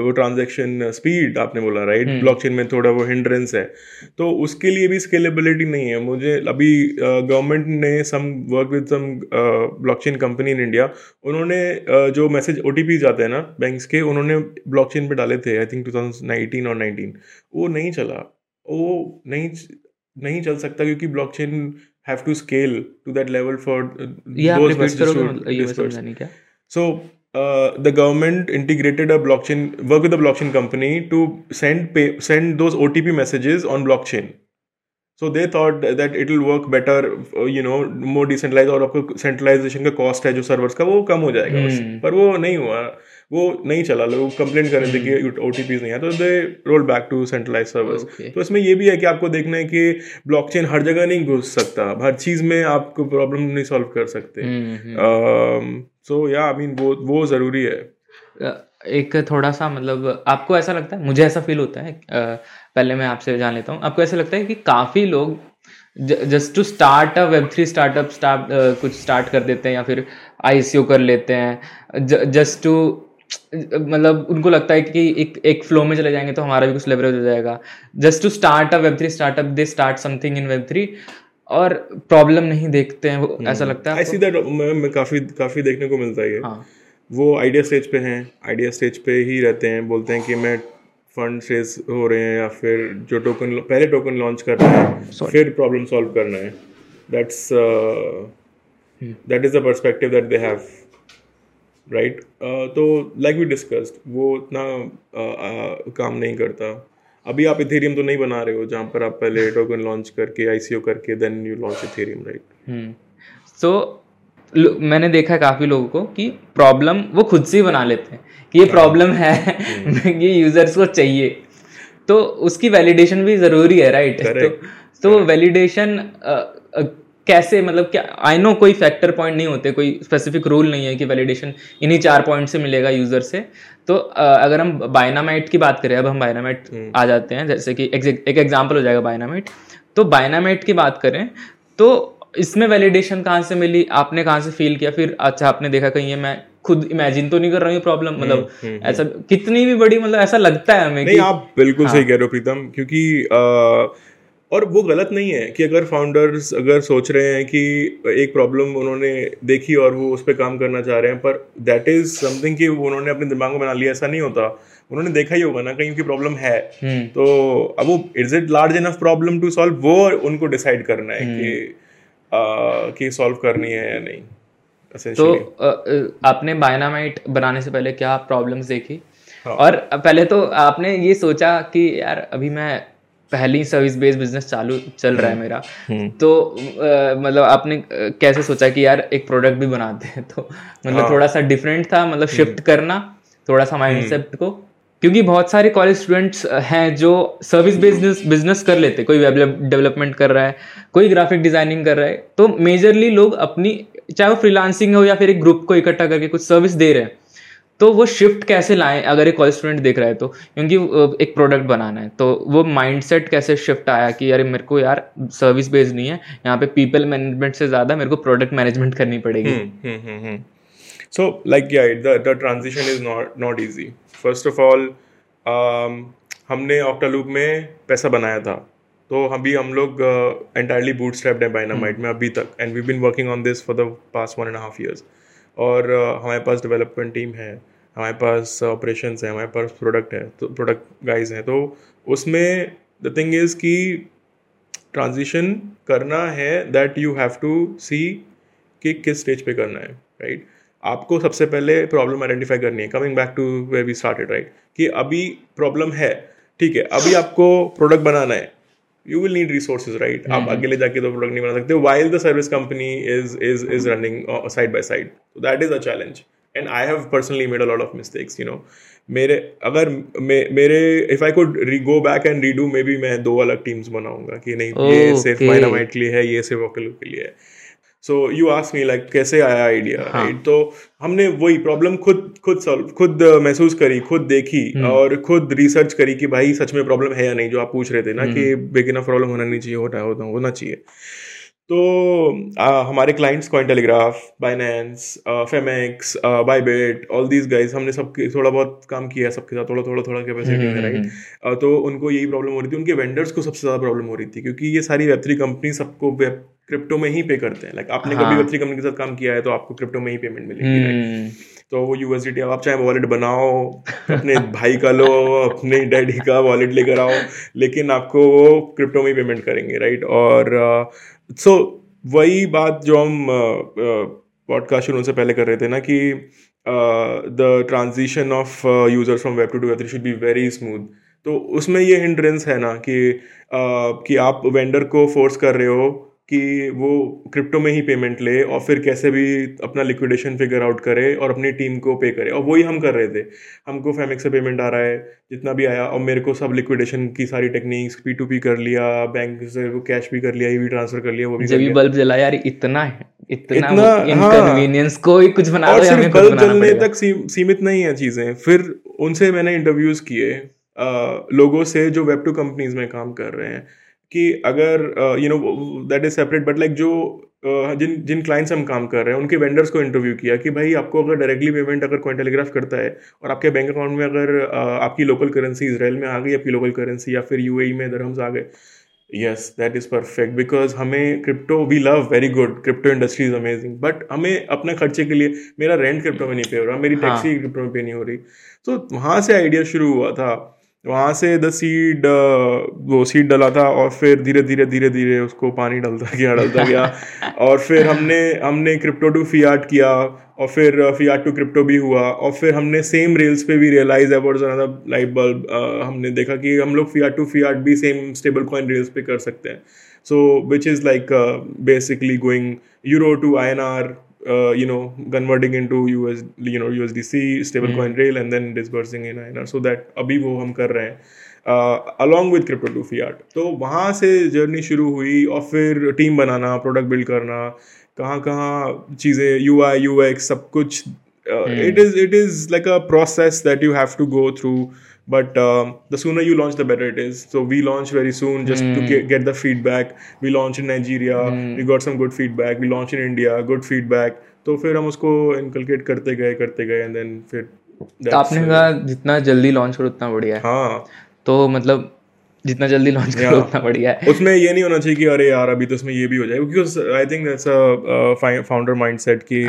वो ट्रांजैक्शन स्पीड आपने बोला राइट ब्लॉकचेन में थोड़ा वो हिंड्रेंस है। तो उसके लिए भी स्केलेबिलिटी नहीं है। मुझे अभी गवर्नमेंट ने some work with some blockchain company in India उन्होंने uh, जो मैसेज ओ जाते हैं ना बैंक्स के उन्होंने ब्लॉकचेन पे डाले थे। थे आई थिंक टू थाउज़ेंड और नाइनटीन वो नहीं चला। वो नहीं नहीं चल सकता क्योंकि blockchain have to scale to that level for so the government integrated a blockchain work with blockchain company to send pay send those O T P messages on blockchain so they thought that it will work better you know more decentralize और आपको centralisation का cost है जो servers का वो कम हो जाएगा पर वो नहीं हुआ। वो नहीं चला लोग कंप्लेन कर रहे थे कि ओ नहीं है तो they roll back to centralize servers तो इसमें ये भी है कि आपको देखना है कि ब्लॉकचेन हर जगह नहीं घुस सकता हर चीज़ में आपको प्रॉब्लम नहीं सॉल्व कर सकते। सो या आई मीन वो वो ज़रूरी है। एक थोड़ा सा मतलब आपको ऐसा लगता है? मुझे ऐसा फील होता है। पहले मैं आपसे जान लेता हूँ। आपको ऐसा लगता है कि काफ़ी लोग just to start a web three startup start कुछ स्टार्ट कर देते हैं या फिर आईसीओ कर लेते हैं। जस्ट टू मतलब उनको लगता है कि एक एक फ्लो में चले जाएँगे तो हमारा भी कुछ लेवरेज हो जाएगा। Just to start a web three startup they start something in web three और प्रॉब्लम नहीं देखते हैं वो ऐसा लगता है आई सी दैट मैं, काफ़ी काफ़ी देखने को मिलता है ये। हाँ। वो आइडिया स्टेज पे हैं आइडिया स्टेज पे ही रहते हैं बोलते हैं कि मैं फंड रेस हो रहे हैं या फिर जो टोकन पहले टोकन लॉन्च करना है फिर प्रॉब्लम सॉल्व करना है। That's that is the perspective that they have right तो लाइक वी डिस्कस्ड वो उतना uh, uh, काम नहीं करता। अभी आप इथेरियम तो नहीं बना रहे हो जहाँ पर आप पहले टोकन लॉन्च करके आईसीओ करके then you launch Ethereum right so मैंने देखा है काफ़ी लोगों को कि प्रॉब्लम वो खुद से ही बना लेते हैं कि ये प्रॉब्लम है *laughs* ये यूज़र्स को चाहिए। तो उसकी वैलिडेशन भी ज़रूरी है राइट तो. तो वैलिडेशन कैसे मतलब क्या आई नो कोई फैक्टर पॉइंट नहीं होते कोई स्पेसिफिक रूल नहीं है कि वैलिडेशन इन्हीं चार पॉइंट से मिलेगा यूज़र से। तो अगर हम बायनामाइट की बात करें अब हम बायनामाइट आ जाते हैं जैसे कि एक एग्जांपल हो जाएगा बायनामाइट तो बायनामाइट की बात करें तो इसमें वैलिडेशन कहाँ से मिली आपने कहाँ से फील किया? फिर अच्छा आपने देखा कहीं ये मैं खुद इमेजिन तो नहीं कर रहा हूँ प्रॉब्लम मतलब ऐसा कितनी भी बड़ी मतलब ऐसा लगता है हमें नहीं कि आप बिल्कुल हाँ। सही कह रहे हो प्रीतम क्योंकि आ, और वो गलत नहीं है कि अगर फाउंडर्स अगर सोच रहे हैं कि एक प्रॉब्लम उन्होंने देखी और वो उस पर काम करना चाह रहे हैं पर दैट इज़ समथिंग कि वो उन्होंने अपने दिमाग में बना लिया ऐसा नहीं होता। उन्होंने देखा ही होगा ना कहीं उनकी प्रॉब्लम है। हम्म, तो अब वो is it large enough problem to solve वो उनको डिसाइड करना है कि आ, कि सॉल्व करनी है या नहीं तो आपने बायनामाइट बनाने से पहले क्या प्रॉब्लम्स देखी? हाँ। और पहले तो आपने ये सोचा कि यार अभी मैं पहली सर्विस बेस्ड बिज़नेस चालू चल रहा है हम्म। मेरा तो अ, मतलब आपने कैसे सोचा कि यार एक प्रोडक्ट भी बनाते हैं तो मतलब। थोड़ा सा डिफरेंट था मतलब हम्म। शिफ्ट करना थोड़ा सा माइंडसेट को क्योंकि बहुत सारे कॉलेज स्टूडेंट्स हैं जो सर्विस बिज़नेस बिज़नेस कर लेते हैं कोई वेब डेवलपमेंट कर रहा है कोई ग्राफिक डिज़ाइनिंग कर रहा है तो मेजरली लोग अपनी चाहे वो फ्रीलांसिंग हो या फिर एक ग्रुप को इकट्ठा करके कुछ सर्विस दे रहे हैं तो वो शिफ्ट कैसे लाएँ अगर एक कॉलेज स्टूडेंट देख रहा है तो? क्योंकि एक प्रोडक्ट बनाना है। तो वो माइंडसेट कैसे शिफ्ट आया कि यार मेरे को यार सर्विस बेस्ड नहीं है यहाँ पे पीपल मैनेजमेंट से ज़्यादा मेरे को प्रोडक्ट मैनेजमेंट करनी पड़ेगी। So like the transition is not not easy first of all हमने ऑक्टालूप में पैसा बनाया था। तो अभी हम लोग एंटायरली बूट स्ट्रैप्ड है बाइनामाइट में अभी तक। And we been working on this for the past one and half years और uh, हमारे पास डेवलपमेंट टीम है। हमारे पास ऑपरेशन है हमारे पास प्रोडक्ट है तो प्रोडक्ट गाइज़ हैं तो उसमें द थिंग इज़ कि ट्रांजिशन करना है that you have to see कि किस स्टेज पे करना है राइट right? आपको सबसे पहले प्रॉब्लम आइडेंटिफाई करनी है coming back to way we started right कि अभी प्रॉब्लम है ठीक है अभी आपको प्रोडक्ट बनाना है you will need resources right आप अकेले जाके तो प्रोडक्ट नहीं बना सकते while the service company is is is running side by side that is a challenge and I have personally made a lot of mistakes you know मेरे अगर मे, मेरे if I could go back and redo maybe मैं दो अलग teams बनाऊँगा कि नहीं oh, ये सिर्फ़ माइनामाइट के लिए है ये सिर्फ़ वोकल के लिए है। So you ask me like कैसे आया आइडिया हाँ. राइट तो हमने वही प्रॉब्लम खुद खुद सॉल्व खुद महसूस करी खुद देखी हम्म। और खुद रिसर्च करी कि भाई सच में प्रॉब्लम है या नहीं जो आप पूछ रहे थे ना कि बिगिनर प्रॉब्लम होना नहीं चाहिए होता होना चाहिए। तो आ, हमारे clients Cointelegraph Binance Phemex Bybit all these guys हमने सब थोड़ा बहुत काम किया है सबके साथ थोड़ा थोड़ा थोड़ा कैपेसिटी है राइट तो उनको यही प्रॉब्लम हो रही थी उनके वेंडर्स को सबसे ज़्यादा प्रॉब्लम हो रही थी क्योंकि ये सारी वेब थ्री कंपनी सबको वेब क्रिप्टो में ही पे करते हैं। लाइक like, आपने हाँ. कभी वेब थ्री कंपनी के साथ काम किया है तो आपको क्रिप्टो में ही पेमेंट मिलेगी राइट तो वो यूएसडी आप चाहे वॉलेट बनाओ अपने भाई का लो अपने डैडी का वॉलेट लेकर आओ लेकिन आपको वो क्रिप्टो में ही पेमेंट करेंगे राइट और सो वही बात जो हम पॉडकास्ट शुरू से पहले कर रहे थे ना कि the transition of users from web two to web should be very smooth तो उसमें ये हिंड्रेंस है ना कि uh, कि आप वेंडर को फोर्स कर रहे हो कि वो क्रिप्टो में ही पेमेंट ले और फिर कैसे भी अपना लिक्विडेशन फिगर आउट करे और अपनी टीम को पे करे। और वही हम कर रहे थे। हमको फेमिक से पेमेंट आ रहा है जितना भी आया। और मेरे को सब लिक्विडेशन की सारी टेक्निक्स पी टू पी कर लिया बैंक से वो कैश भी कर लिया ई ट्रांसफ़र कर लिया वो भी जब बल्ब जला यार इतना है। इतना, इतना इनकन्वीनियंस हाँ, कोई कुछ बना और सिर्फ़ बल्ब जलने तक सीमित नहीं है चीज़ें। फिर उनसे मैंने इंटरव्यूज़ किए लोगों से जो वेब टू कंपनीज़ में काम कर रहे हैं। कि अगर you know that is separate but like जो uh, जिन जिन क्लाइंट्स हम काम कर रहे हैं उनके वेंडर्स को इंटरव्यू किया कि भाई आपको अगर डायरेक्टली पेमेंट अगर कोई टेलीग्राफ करता है और आपके बैंक अकाउंट में अगर uh, आपकी लोकल करेंसी इसराइल में आ गई आपकी लोकल करेंसी या फिर यूएई e में दरहम्स आ गए। Yes that is perfect because हमें crypto we love very good crypto industry is amazing but हमें अपने खर्चे के लिए मेरा रेंट क्रिप्टो में नहीं पे हो रहा मेरी टैक्सी हाँ. क्रिप्टो में पे नहीं हो रही। तो वहाँ से आइडिया शुरू हुआ था। वहाँ से द सीड वो सीड डला था और फिर धीरे धीरे धीरे धीरे उसको पानी डलता *laughs* गया डलता गया। और फिर हमने हमने क्रिप्टो टू फियाट किया और फिर फियाट टू क्रिप्टो भी हुआ और फिर हमने सेम रेल्स पे भी रियलाइज़ अनदर लाइट बल्ब हमने देखा कि हम लोग फियाट टू फियाट भी सेम स्टेबल कॉइन रेल्स पे कर सकते हैं। So which is like basically going euro to I N R uh, you know converting into US you know USDC stable coin rail and then disbursing in INR so that अभी वो हम कर रहे हैं। Along with crypto to fiat तो वहाँ से journey शुरू हुई और फिर टीम बनाना प्रोडक्ट बिल्ड करना कहाँ कहाँ चीज़ें यू आई यू एक्स सब कुछ it is it is like a process that you have to go through but um, the sooner you launch the better it is so we launch very soon just mm. to get, get the feedback we launch in nigeria mm. we got some good feedback we launch in india good feedback तो फिर हम उसको inculcate करते गए करते गए and then फिर तो आपने कहा जितना जल्दी लॉन्च करो उतना बढ़िया है हाँ तो मतलब जितना जल्दी लॉन्च करो उतना बढ़िया है। उसमें ये नहीं होना चाहिए कि अरे यार अभी तो उसमें ये भी हो जाए because I think that's a founder mindset की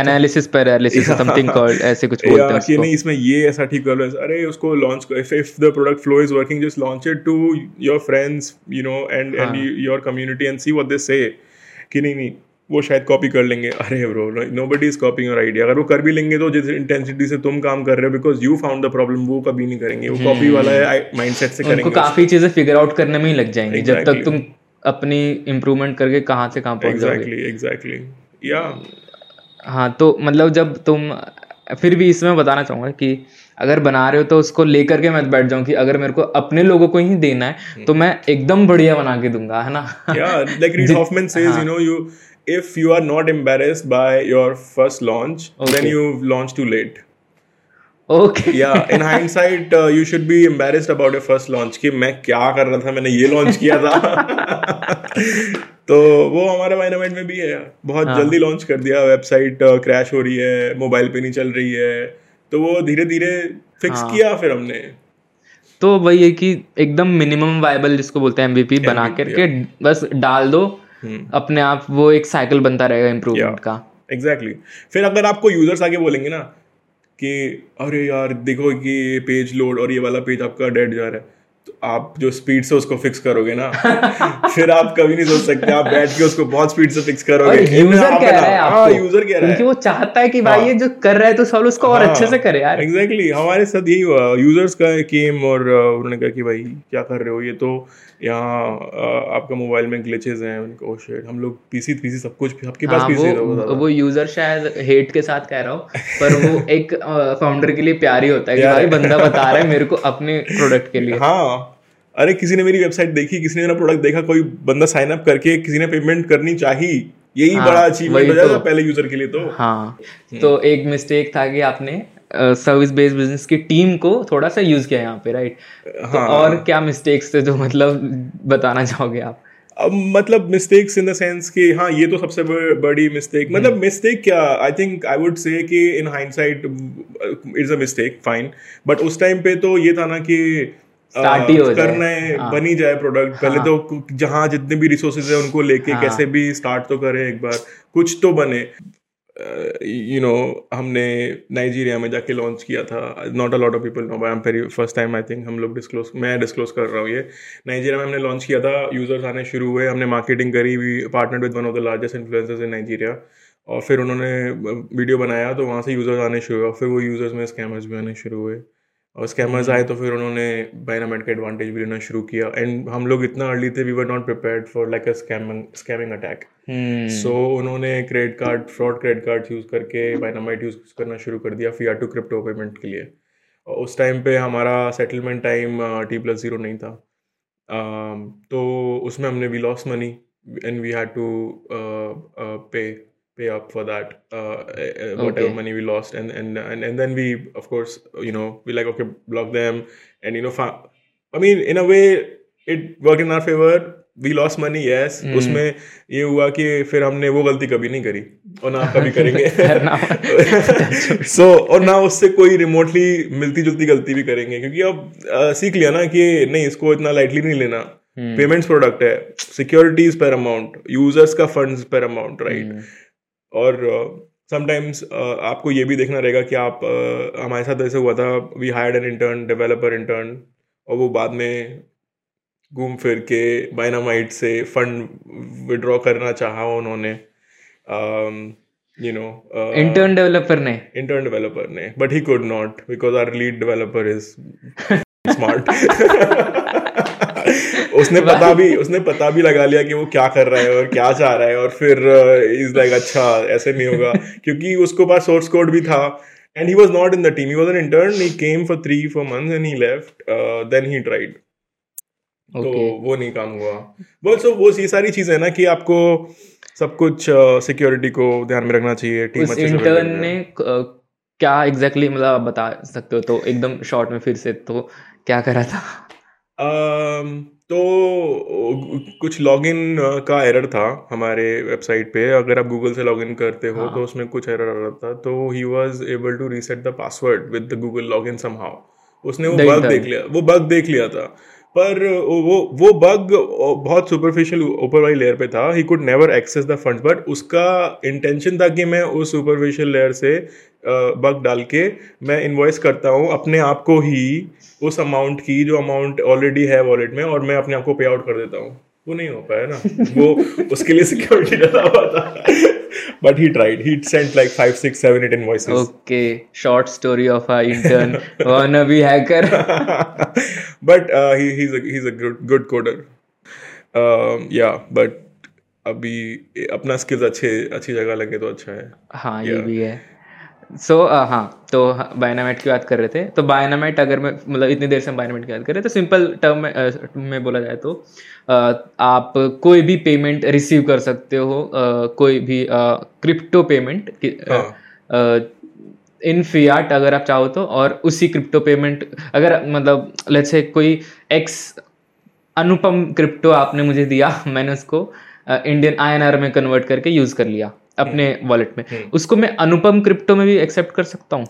एनालिसिस पैरालिसिस समथिंग कॉल्ड ऐसे कुछ बोलते हैं कि नहीं इसमें ये ऐसा ठीक कर लो अरे उसको launch if if the product flow is working just launch it to your friends you know and and your community and see what they say कि नहीं नहीं वो शायद कॉपी कर लेंगे। अरे bro no buddy is copying your idea अगर वो कर भी लेंगे तो जिस इंटेंसिटी से तुम काम कर रहे हो because you found the problem वो कभी नहीं करेंगे। वो कॉपी हम्म। वाला है माइंडसेट से करेंगे। काफ़ी चीज़ें फिगर आउट करने में ही लग जाएँगे जब तक तुम अपनी इम्प्रूवमेंट करके कहाँ से कहाँ पहुँच जाओगे। एग्जैक्टली या हाँ तो मतलब जब तुम फिर भी इसमें बताना चाहूँगा कि अगर बना रहे हो तो उसको लेकर के मैं बैठ जाऊँ कि अगर मेरे को अपने लोगों को ही देना है तो मैं एकदम बढ़िया बना के दूँगा है ना? Like Reid Hoffman says you know you if you are not embarrassed by your first launch okay. then you've launched too late. Okay yeah in *laughs* hindsight uh, you should be embarrassed about your first launch कि मैं क्या कर रहा था? मैंने ये launch किया था। *laughs* तो वो हमारे माइनामेंट में भी है। बहुत हाँ। जल्दी लॉन्च कर दिया। वेबसाइट क्रैश हो रही है मोबाइल पे नहीं चल रही है। तो वो धीरे धीरे फिक्स हाँ। किया फिर हमने। तो वही है कि एकदम मिनिमम वायबल जिसको बोलते हैं एमवीपी बना करके बस डाल दो। अपने आप वो एक साइकिल बनता रहेगा इम्प्रूवमेंट का। Exactly exactly. फिर अगर आपको यूज़र्स आगे बोलेंगे ना कि अरे यार देखो कि ये पेज लोड और ये वाला पेज आपका डेड जा रहा है। तो आप जो स्पीड से उसको फिक्स करोगे ना *laughs* फिर आप कभी नहीं सोच सकते आप बैठ के उसको बहुत स्पीड से फिक्स करोगे। यूज़र कह रहा है हाँ आपको। यूज़र कह रहा क्योंकि है। वो चाहता है कि भाई हाँ। ये जो कर रहा है तो सब उसको और अच्छे से करे यार। एग्जैक्टली हमारे साथ यही हुआ। यूज़र्स का केम और उन्होंने कहा कि भाई क्या कर रहे हो? ये तो यहाँ आपका मोबाइल में ग्लिचेस हैं मैंने कहा oh हम लोग पीसी पीसी सब कुछ आपके पास हाँ पीसी तो वो वो यूज़र शायद हेट के साथ कह रहा हो पर वो *laughs* एक फाउंडर के लिए प्यार ही होता है कि भाई बंदा बता रहा है मेरे को अपने प्रोडक्ट के लिए। हाँ। अरे किसी ने मेरी वेबसाइट देखी किसी ने मेरा प्रोडक्ट देखा कोई बंदा साइन अप करके किसी ने पेमेंट करनी चाहिए यही हाँ, बड़ा अचीवमेंट हो जाता तो। पहले यूज़र के लिए तो। हाँ तो एक मिस्टेक था कि आपने सर्विस बेस्ड बिज़नेस की टीम को थोड़ा सा यूज़ किया यहाँ पे राइट हाँ, तो हाँ। और क्या मिस्टेक्स थे जो मतलब बताना चाहोगे आप अब मतलब मिस्टेक्स इन द सेंस कि हाँ ये तो सबसे बड़ी मिस्टेक हम्म। मतलब मिस्टेक क्या आई थिंक आई वुड से कि in hindsight it's a mistake fine but उस टाइम पे तो ये था ना कि ही हो। करना है हाँ। बन ही जाए प्रोडक्ट पहले तो कु- जहाँ जितने भी रिसोर्सेज है उनको लेके हाँ। कैसे भी स्टार्ट तो करें एक बार कुछ तो बने यू नो हमने नाइजीरिया में जाके लॉन्च किया था। Not a lot of people know I am very first time I think हम लोग डिस्क्लोज मैं डिस्क्लोज कर रहा हूँ ये। नाइजीरिया में हमने लॉन्च किया था यूज़र्स आने शुरू हुए, हमने मार्केटिंग करी we partner with one of the largest influencers in Nigeria और फिर उन्होंने वीडियो बनाया तो वहाँ से यूज़र्स आने शुरू हुए, और फिर वो यूज़र्स में स्कैमर्स भी आने शुरू हुए। और स्कैमर्स आए तो फिर उन्होंने बायनामेट का एडवांटेज भी लेना शुरू किया। एंड हम लोग इतना अर्ली थे we were not prepared for like a scamming scamming attack so उन्होंने credit card fraud credit card use करके बायनामाइट यूज़ करना शुरू कर दिया फिर टू क्रिप्टो पेमेंट के लिए। और उस टाइम पे हमारा settlement time T plus zero नहीं था। Um, तो उसमें हमने we loss money and we had to pay pay up for that uh, uh, whatever Okay. money we lost and and and, and then we of course you know we like okay block them and you know fa- I mean in a way it worked in our favor we lost money yes Hmm. उसमें ये हुआ कि फिर हमने वो गलती कभी नहीं करी और ना कभी करेंगे। सो और ना उससे कोई रिमोटली मिलती जुलती गलती भी करेंगे क्योंकि अब अ, सीख लिया ना कि नहीं इसको इतना लाइटली नहीं लेना हम्म। पेमेंट्स प्रोडक्ट है सिक्योरिटीज पर अमाउंट यूज़र्स का फंड्स पर अमाउंट राइट हम्म। और समटाइम्स uh, uh, आपको ये भी देखना रहेगा कि आप uh, हमारे साथ ऐसे हुआ था we hired an intern developer intern और वो बाद में घूम फिर के बायनामाइट से फंड विड्रॉ करना चाहा उन्होंने। यू नो इंटर्न डेवलपर ने? Intern developer ने but he could not because our lead developer is *laughs* smart. उसने *laughs* पता भी उसने पता भी लगा लिया कि वो क्या कर रहा है और क्या चाह रहा है और फिर इज़ लाइक अच्छा ऐसे नहीं होगा। *laughs* क्योंकि उसको पास सोर्स कोड भी था। And he was not in the team he was an intern he came for three four months and he left then he tried तो वो नहीं काम हुआ। बस so वो ये सारी चीज़ें ना कि आपको सब कुछ सिक्योरिटी uh, को ध्यान में रखना चाहिए टीम उस इंटर्न ने अ, क्या एग्जैक्टली exactly, मतलब आप बता सकते हो? तो एकदम शॉर्ट में फिर से तो क्या करा था? अम, तो कुछ लॉगिन का एरर था हमारे वेबसाइट पे। अगर आप गूगल से लॉगिन करते हो हाँ। तो उसमें कुछ एरर आ रहा था। तो he was able to reset the password with the Google login somehow उसने वो बग देख लिया वो बग देख लिया था। पर वो वो बग बहुत सुपरफिशियल ऊपर वाली लेयर पे था. He could never access the fund but उसका इंटेंशन था कि मैं उस सुपरफिशियल लेयर से बग डाल के मैं इन्वॉइस करता हूँ अपने आप को ही, उस अमाउंट की जो अमाउंट ऑलरेडी है वॉलेट में, और मैं अपने आप को पे आउट कर देता हूँ. वो नहीं हो पाया ना। वो उसके लिए सिक्योरिटी डाला हुआ था। But he tried he sent like five six seven eight invoices okay short story of a intern wanna be hacker but uh, he, he's a he's a good good coder. Um, yeah but अभी अपना skills अच्छे अच्छी जगह लगे तो अच्छा है। हाँ ये. भी है। सो uh, हाँ तो बायनामेट की बात कर रहे थे। तो बायनामेट अगर मैं मतलब इतनी देर से हम बायनामेट की बात कर रहे थे तो सिंपल टर्म में uh, में बोला जाए तो uh, आप कोई भी पेमेंट रिसीव कर सकते हो uh, कोई भी क्रिप्टो पेमेंट इन फियाट अगर आप चाहो तो और उसी क्रिप्टो पेमेंट अगर मतलब लेट्स से कोई एक्स अनुपम क्रिप्टो आपने मुझे दिया *laughs* मैंने उसको इंडियन आईएनआर में कन्वर्ट करके यूज़ कर लिया। अपने वॉलेट हम्म। में। हम्म। उसको मैं अनुपम क्रिप्टो में भी एक्सेप्ट कर सकता हूँ।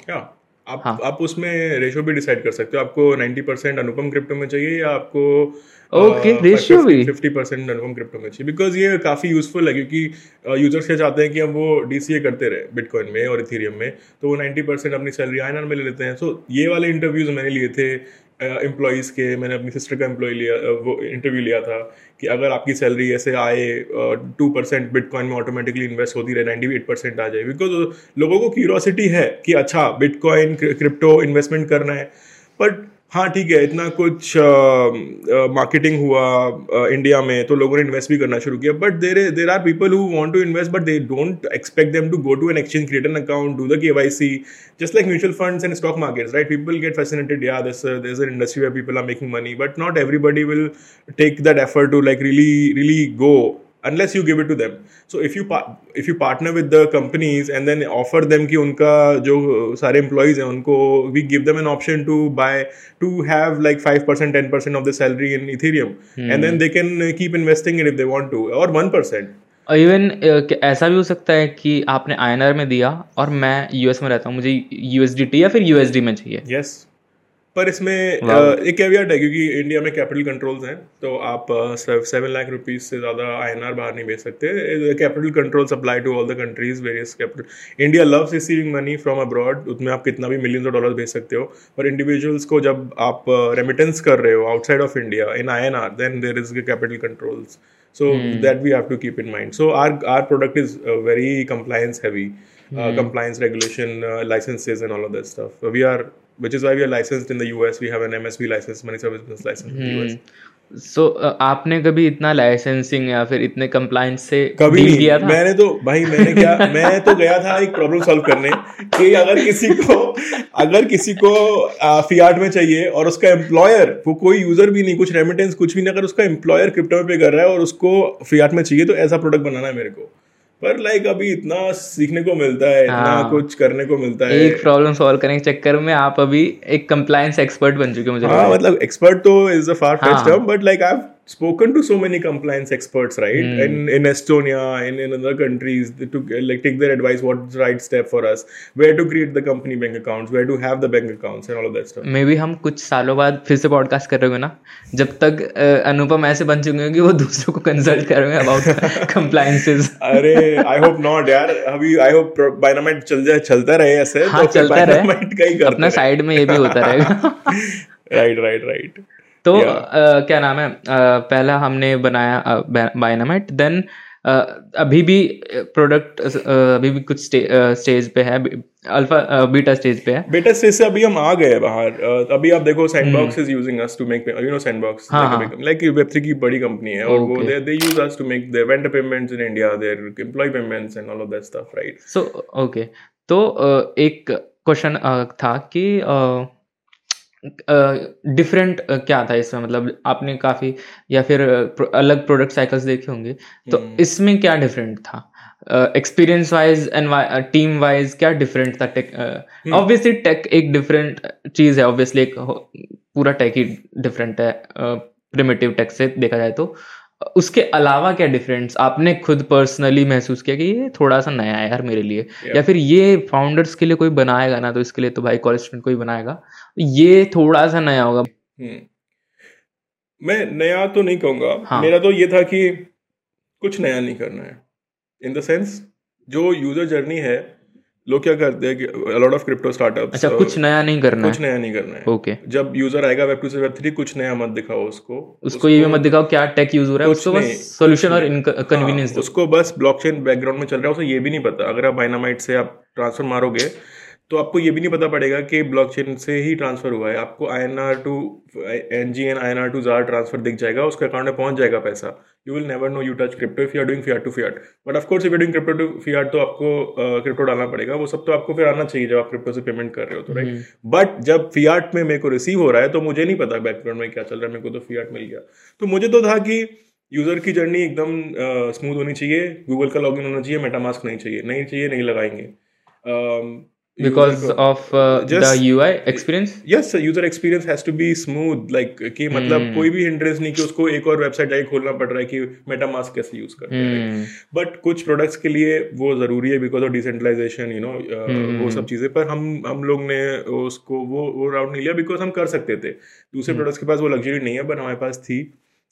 आप हाँ. आप उसमें रेशो भी डिसाइड कर सकते हो। आपको 90 परसेंट अनुपम क्रिप्टो में चाहिए या आपको ओके रेशियो भी। 50 परसेंट अनुपम क्रिप्टो में चाहिए। बिकॉज़ ये काफ़ी यूजफुल है क्योंकि यूज़र्स क्या चाहते हैं कि अब वो डीसीए करते रहे बिटकॉइन में और इथेरियम में। तो वो 90 परसेंट अपनी सैलरी आयनर में ले लेते हैं। सो ये वाले इंटरव्यूज़ मैंने लिए थे एम्प्लॉयज़ के, मैंने अपनी सिस्टर का एम्प्लॉय लिया वो इंटरव्यू लिया था कि अगर आपकी सैलरी ऐसे आए टू परसेंट बिटकॉइन में ऑटोमेटिकली इन्वेस्ट होती रहे नाइन्टी एट परसेंट आ जाए। बिकॉज़ लोगों को क्यूरोसिटी है कि अच्छा बिटकॉइन क्रिप्टो इन्वेस्टमेंट करना है। बट हाँ ठीक है इतना कुछ मार्केटिंग uh, uh, हुआ इंडिया में तो लोगों ने इन्वेस्ट भी करना शुरू किया but there there are people who want to invest but they don't expect them to go to an exchange create an account do the K just like mutual funds and stock markets right people get fascinated या this this is industry way people are making money but not everybody will take that effort to like really really go unless you give it to them so if you if you partner with the companies and then offer them कि उनका जो सारे employees हैं उनको we give them an option to buy to have like five percent ten percent of the salary in Ethereum and then they can keep investing in if they want to और one percent even ऐसा भी हो सकता है कि आपने आई में दिया और मैं यूएस में रहता हूँ मुझे यूएसडी या फिर यूएसडी में चाहिए। Yes yes. पर इसमें एक कैवियट है क्योंकि इंडिया में कैपिटल कंट्रोल्स हैं तो आप सेवन लाख रुपीज़ से ज़्यादा आईएनआर बाहर नहीं भेज सकते। Capital control apply to all the countries various capital India loves receiving money from abroad उसमें आप कितना भी मिलियंस ऑफ़ डॉलर भेज सकते हो। पर इंडिविजुअल्स को जब आप रेमिटेंस कर रहे हो outside of India in I N R then there is capital controls so mm. that we have to keep in mind. So our our product is uh, very compliance heavy uh, mm. compliance regulation uh, licenses and all of that stuff. We are which is why we are licensed in the us we have an msb license money service business license mm. in the us so so, uh, आपने कभी इतना licensing या फिर इतने compliance से कभी नहीं। किया था? मैंने तो भाई मैंने क्या *laughs* मैं तो गया था एक प्रॉब्लम सॉल्व करने कि अगर किसी को अगर किसी को फियाट में चाहिए और उसका एम्प्लॉयर वो कोई यूज़र भी नहीं कुछ रेमिटेंस कुछ भी नहीं अगर उसका एम्प्लॉयर क्रिप्टो में पे कर रहा है और उसको फियाट में चाहिए तो ऐसा प्रोडक्ट बनाना है मेरे को। पर लाइक अभी इतना सीखने को मिलता है इतना हाँ, कुछ करने को मिलता है। एक प्रॉब्लम सॉल्व करने के चक्कर में आप अभी एक कंप्लायंस एक्सपर्ट बन चुके मुझे हाँ मतलब एक्सपर्ट तो is a far fetched term but like I spoken to so many compliance experts right mm. in in estonia in, in other countries to like take their advice what's the right step for us where to create the company bank accounts where to have the bank accounts and all of that stuff maybe हम कुछ सालों बाद फिर से podcast कर रहे होंगे ना जब तक अनुपम ऐसे बन चुके होंगे वो दूसरों को कंसल्ट कर रहे हैं अबाउट कंप्लायंसेस अरे आई होप नॉट यार अभी आई होप बायनामाइट चल जाए चलता रहे ऐसे हाँ, तो चलता रहे अपना साइड में ये भी होता रहेगा राइट राइट राइट तो yeah. uh, क्या नाम है? uh, पहला हमने बनाया बायनामाइट uh, देन uh, अभी भी प्रोडक्ट uh, अभी भी कुछ स्टे, uh, स्टेज पे है अल्फ़ा बीटा स्टेज पे है। बीटा स्टेज से अभी हम आ गए बाहर। अभी आप देखो sandbox is using us to make you know sandbox like web की बड़ी कंपनी है और वो they they use us to make their vendor payments in India their employ payments and all of that stuff right so okay तो एक question था कि different क्या था इसमें? मतलब आपने काफ़ी या फिर अलग प्रोडक्ट साइकिल्स देखे होंगे। तो हम्म। इसमें क्या डिफरेंट था? Experience wise and team wise क्या डिफरेंट था टेक ऑब्वियसली टेक एक डिफरेंट चीज़ है ऑब्वियसली एक पूरा टेक ही डिफरेंट है प्रिमेटिव टेक से देखा जाए तो। उसके अलावा क्या डिफरेंस आपने खुद पर्सनली महसूस किया कि ये थोड़ा सा नया है यार मेरे लिए yeah. या फिर ये फाउंडर्स के लिए कोई बनाएगा ना तो इसके लिए तो भाई कॉलेज स्टूडेंट कोई बनाएगा ये थोड़ा सा नया होगा hmm. मैं नया तो नहीं कहूँगा हाँ. मेरा तो ये था कि कुछ नया नहीं करना है इन द सेंस जो यूज़र जर्नी है लोग क्या करते हैं कि अलॉट ऑफ़ क्रिप्टो स्टार्टअप अच्छा कुछ नया नहीं करना कुछ नया नहीं करना है। ओके जब यूज़र आएगा वेब टू से वेब थ्री कुछ नया मत दिखाओ उसको। उसको ये मत दिखाओ क्या टेक यूज़ हो रहा है उसको बस सॉल्यूशन और कन्वीनियंस हाँ, उसको बस ब्लॉकचेन बैकग्राउंड में चल रहा है उसे ये भी नहीं पता। अगर आप बाइनामाइट से आप ट्रांसफ़र मारोगे तो आपको ये भी नहीं पता पड़ेगा कि ब्लॉकचेन से ही ट्रांसफ़र हुआ है। आपको I N R to N G N I N R to ZAR transfer दिख जाएगा उसके अकाउंट में पहुँच जाएगा पैसा। You will never know you touch crypto if are doing fiat to fiat but of course if you're doing crypto to fiat तो आपको crypto डालना पड़ेगा। वो सब तो आपको फिर आना चाहिए जब आप क्रिप्टो से पेमेंट कर रहे हो तो राइट बट जब फियाट में मेरे को रिसीव हो रहा है तो मुझे नहीं पता बैकग्राउंड में क्या चल रहा है। मेरे को तो फियाट मिल गया। तो मुझे तो था कि यूज़र की जर्नी एकदम स्मूथ होनी चाहिए। गूगल का लॉगिन होना चाहिए मेटामास्क नहीं चाहिए। नहीं चाहिए नहीं लगाएँगे। Because of uh, Just- the UI experience. Yes user experience has to be smooth like कि मतलब कोई भी हिंड्रेंस नहीं कि उसको एक और वेबसाइट जाके खोलना पड़ रहा है कि मेटामास्क कैसे यूज़ करते हैं Hmm. बट कुछ प्रोडक्ट्स के लिए वो ज़रूरी है because of decentralization you know वो सब चीज़ें पर हम हम लोग ने उसको वो वो राउट नहीं लिया बिकॉज़ हम कर सकते थे। दूसरे प्रोडक्ट्स के पास वो लग्जरी नहीं है बट हमारे पास थी।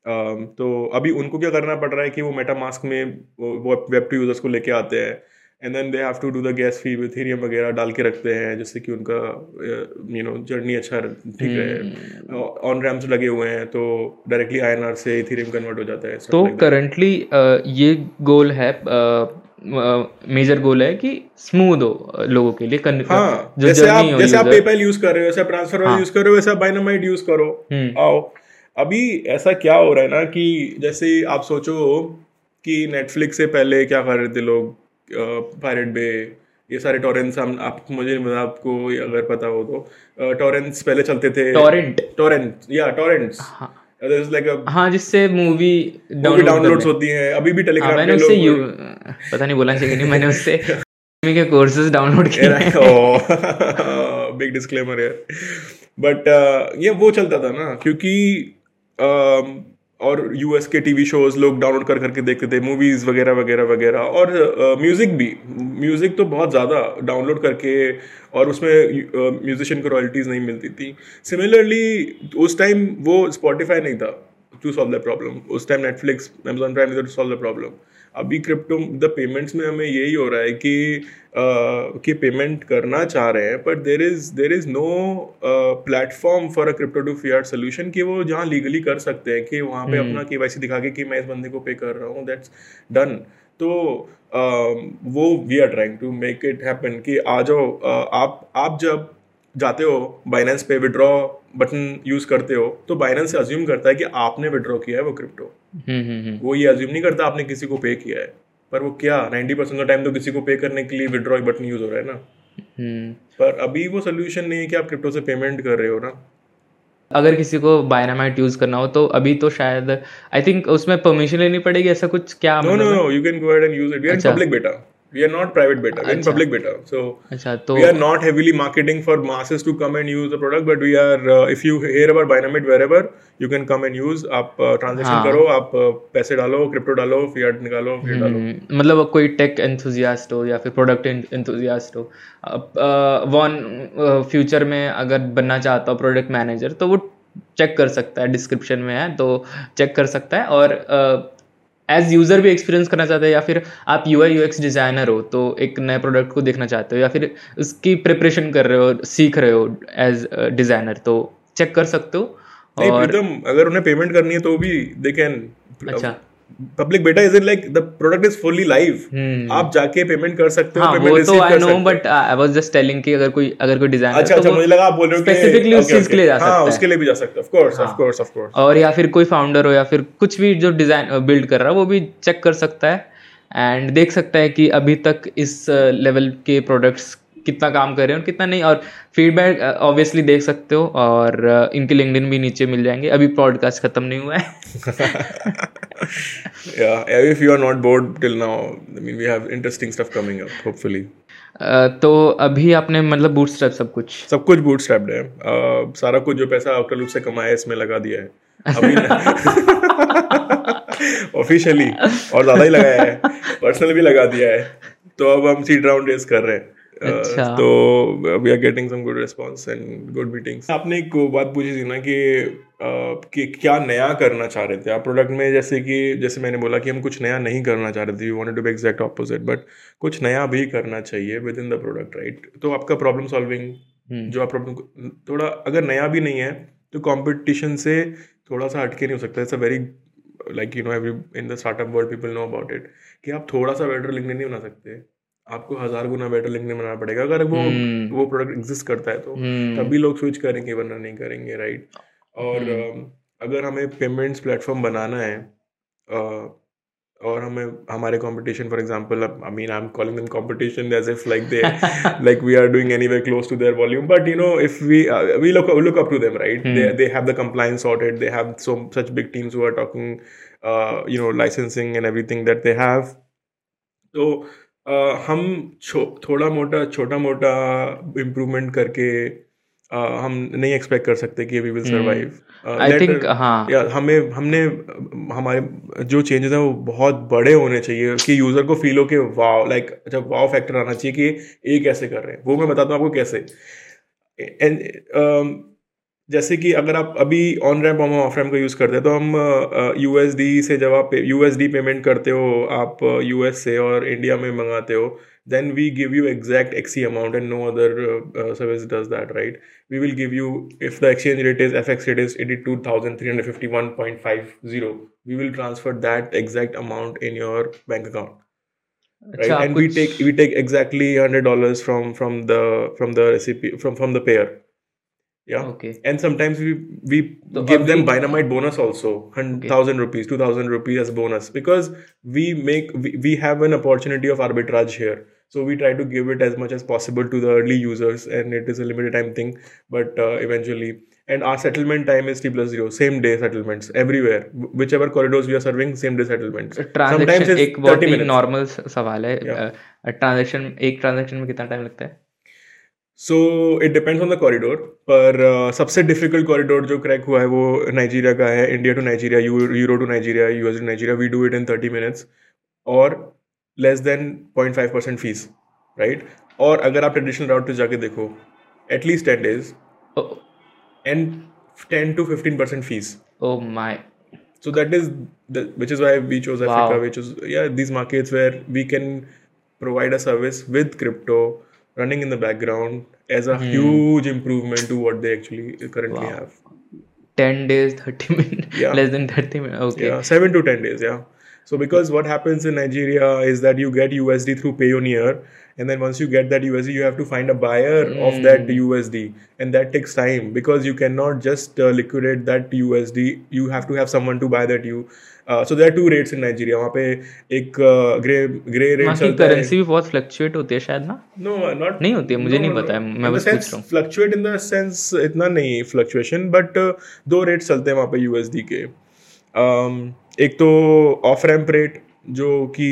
Um, तो अभी उनको क्या करना पड़ रहा है कि वो मेटामास्क में वो वेब टू यूज़र्स को लेके आते हैं। And then they have to do the gas fee with Ethereum वगैरह डाल के रखते हैं जिससे कि उनका यू नो जर्नी अच्छा ठीक रहे। ऑन रैम्स लगे हुए हैं तो डायरेक्टली आईएनआर से इथेरियम कन्वर्ट हो जाता है तो like. करंटली ये गोल है मेजर uh, गोल है कि स्मूथ हो लोगों के लिए con- हाँ जो जैसे आप हो जैसे आप पेपैल यूज़ कर रहे हो जैसे ट्रांसफ़र यूज़ कर रहे हो वैसे बाइनामाइट यूज़ करो। हम्म। आओ। अभी ऐसा क्या हो रहा है ना कि जैसे आप सोचो कि नेटफ्लिक्स से पहले क्या कर रहे थे लोग? पायरेट बे ये सारे टॉरेंट्स हम आप मुझे नहीं पता आपको अगर पता हो तो टॉरेंट्स पहले चलते थे। Torrent? टॉरेंट या टॉरेंट्स लाइक हाँ जिससे मूवी मूवी डाउनलोड्स होती हैं। अभी भी हाँ टेलीग्राम मैंने पे उससे लोग यू पता नहीं बोलना चाहिए नहीं मैंने उससे *laughs* के कोर्सेज डाउनलोड किए हैं। बिग डिस्क्लेमर है बट ये वो चलता था ना क्योंकि um, और यूएस के टीवी शोज़ लोग डाउनलोड कर करके देखते थे मूवीज़ वगैरह वगैरह वगैरह। और म्यूज़िक भी। म्यूज़िक तो बहुत ज़्यादा डाउनलोड करके और उसमें म्यूजिशियन को रॉयल्टीज नहीं मिलती थी। सिमिलरली उस टाइम वो स्पॉटिफाई नहीं था टू सॉल्व द प्रॉब्लम उस time Netflix Amazon Prime to solve the problem अभी क्रिप्टो द पेमेंट्स में हमें यही हो रहा है कि कि पेमेंट करना चाह रहे हैं but there is there is no platform for a crypto to fiat solution कि वो जहाँ लीगली कर सकते हैं कि वहाँ पे अपना के दिखा के कि मैं इस बंदे को पे कर रहा हूँ दैट्स डन तो वो we are trying to make it happen कि आ जाओ आप आप जब जाते हो बाइनेंस पे विड्रॉ बटन यूज़ करते हो तो बाइनेंस अज्यूम करता है कि आपने विड्रॉ किया है वो क्रिप्टो हम्म हम्म हम्म. वो ये अज्यूम नहीं करता आपने किसी को पे किया है. पर वो क्या 90% परसेंट टाइम तो किसी को पे करने के लिए विड्रॉ बटन यूज़ हो रहा है ना? हम्म. पर अभी वो सोल्यूशन नहीं है कि आप क्रिप्टो से पेमेंट कर रहे हो ना. अगर किसी को बायनामाइट यूज़ करना हो तो अभी तो शायद आई थिंक उसमें परमिशन लेनी पड़ेगी ऐसा कुछ? क्या no no no you can go and use it we are. Public beta we are not private beta we are in public beta so अच्छा तो we are not heavily marketing for masses to come and use the product but we are uh, if you hear about Bynamite wherever you can come and use आप transaction हाँ। करो आप uh, पैसे डालो crypto डालो Fiat निकालो फिर डालो हम्म, मतलब कोई टेक एंथुजियास्ट हो या फिर प्रोडक्ट एंथुजियास्ट हो वन फ्यूचर में अगर बनना चाहता हो प्रोडक्ट मैनेजर तो वो चेक कर सकता है डिस्क्रिप्शन में है तो चेक कर सकता है और एज यूज़र भी एक्सपीरियंस करना चाहते हैं या फिर आप U I U X designer हो तो एक नए प्रोडक्ट को देखना चाहते हो या फिर उसकी प्रिपरेशन कर रहे हो सीख रहे हो एज डिज़ाइनर तो चेक कर सकते हो नहीं और प्रीतम अगर उन्हें पेमेंट करनी है तो भी दे कैन अच्छा। Public beta is in like the product is fully live आप जाके पेमेंट कर सकते हो हाँ पेमेंट तो रिसीव कर सकते हो। But I was just telling कि अगर कोई अगर कोई डिज़ाइनर अच्छा अच्छा मुझे लगा आप बोल रहे हो कि स्पेसिफिकली उस चीज़ के लिए जा okay. सकता हाँ है। उसके लिए भी जा सकते हो। Of course of course of course और या फिर कोई फाउंडर हो या फिर कुछ भी जो डिज़ाइन बिल्ड कर रहा है वो भी चेक कर सकता है। एंड देख सकता है कि अभी तक इस लेवल के प्रोडक्ट्स कितना काम कर रहे हैं और कितना नहीं और फीडबैक ऑब्वियसली देख सकते हो और uh, इनके लिंक्डइन भी नीचे मिल जाएँगे। अभी पॉडकास्ट खत्म नहीं हुआ है। *laughs* Yeah if you are not bored till now i mean we have interesting stuff coming up hopefully. Uh, तो अभी आपने मतलब बूटस्ट्रैप सब कुछ? सब कुछ बूट स्ट्रैप्ड है। Uh, सारा कुछ जो पैसा आउटलूप से कमाया है इसमें लगा दिया है। अभी ऑफिशियली *laughs* और ज़्यादा ही लगाया है। पर्सनल भी लगा दिया है। तो अब हम सीट राउंड रेस कर रहे हैं। Uh, अच्छा। तो we are getting some good response and good meetings आपने एक बात पूछी थी ना कि uh, कि क्या नया करना चाह रहे थे आप? प्रोडक्ट में जैसे कि जैसे मैंने बोला कि हम कुछ नया नहीं करना चाह रहे थे we wanted to be exact opposite but कुछ नया भी करना चाहिए with in the product right तो आपका प्रॉब्लम सॉल्विंग जो आप प्रॉब्लम थोड़ा अगर नया भी नहीं है तो कॉम्पिटिशन से थोड़ा सा हटके नहीं हो सकता। It's a very like you know every in the startup world people know about it कि आप थोड़ा सा बेटर लिंक्डइन नहीं बना सकते। आपको हज़ार गुना बेटर लिंक बनाना पड़ेगा। अगर वो हम्म। वो प्रोडक्ट एग्जिस्ट करता है तो हम्म। तभी लोग स्विच करेंगे वरना नहीं करेंगे राइट और हम्म। अगर हमें पेमेंट्स प्लेटफॉर्म बनाना है और हमें हमारे competition for example I mean I am calling them competition as if like they like we are doing anywhere close to their volume but you know if we we look look up to them right they have the compliance sorted they have so such big teams who are talking you know licensing and everything that they have तो हम छो, थोड़ा मोटा छोटा मोटा improvement करके uh, हम नहीं एक्सपेक्ट कर सकते कि we will survive I think हाँ। या हमें हमने हमारे जो चेंजेस हैं वो बहुत बड़े होने चाहिए कि यूज़र को फील हो कि वाव लाइक जब वाव फैक्टर आना चाहिए कि ये कैसे कर रहे हैं। वो मैं बताता हूँ आपको कैसे। एंड जैसे कि अगर आप अभी ऑन रैम और ऑफ़ रैम का यूज़ करते हैं तो हम यू एस डी से जब आप यू एस डी पेमेंट करते हो आप यू एस से और इंडिया में मंगाते हो then we give you exact XC amount and no other service does that right we will give you if the exchange rate is F X rate is eighty two thousand three hundred fifty one point five zero we will transfer that exact amount in your bank account right and we take we take exactly hundred dollar from from the from the recipe from from the payer yeah. Okay. And sometimes we we So give them अभी- dynamite bonus also, thousand rupees, two thousand rupees as bonus because we make we, we have an opportunity of arbitrage here. So we try to give it as much as possible to the early users, and it is a limited time thing. But uh, eventually, and our settlement time is T plus zero, same day settlements everywhere, Wh- whichever corridors we are serving, same day settlements. Sometimes transaction it's एक बहुत 30 ही minutes. Normal सवाल है Yeah. Transaction एक transaction में कितना time लगता है so it depends on the corridor पर uh, सबसे डिफ़िकल्ट कॉरिडोर जो क्रैक हुआ है वो नाइजीरिया का है India to Nigeria euro to Nigeria US to Nigeria we do it in thirty minutes और less than point five percent fees right और अगर आप ट्रेडिशनल राउट पे जाके देखो at least ten days and ten to fifteen percent fees oh my So that is the, which is why we chose Wow. Africa, which is yeah these markets where we can provide a service with crypto running in the background as a huge improvement to what they actually currently Wow. have. 10 days 30 *laughs* minutes Yeah. less than 30 minutes okay Yeah, seven to ten days. Yeah. So because what happens in Nigeria is that you get USD through Payoneer, and then once you get that USD, you have to find a buyer of that USD, and that takes time because you cannot just uh, liquidate that USD. You have to have someone to buy that U. Uh, so there are two rates in वहाँ पे एक grey grey rate चलता है। Currency भी बहुत fluctuate होती है शायद ना? No not नहीं होती है मुझे नहीं पता है मैं बस पूछ रहा हूँ। fluctuate in the sense इतना नहीं fluctuation but uh, दो रेट्स चलते हैं वहाँ पे USD के। Um, एक तो ऑफ़ रैम्प रेट जो कि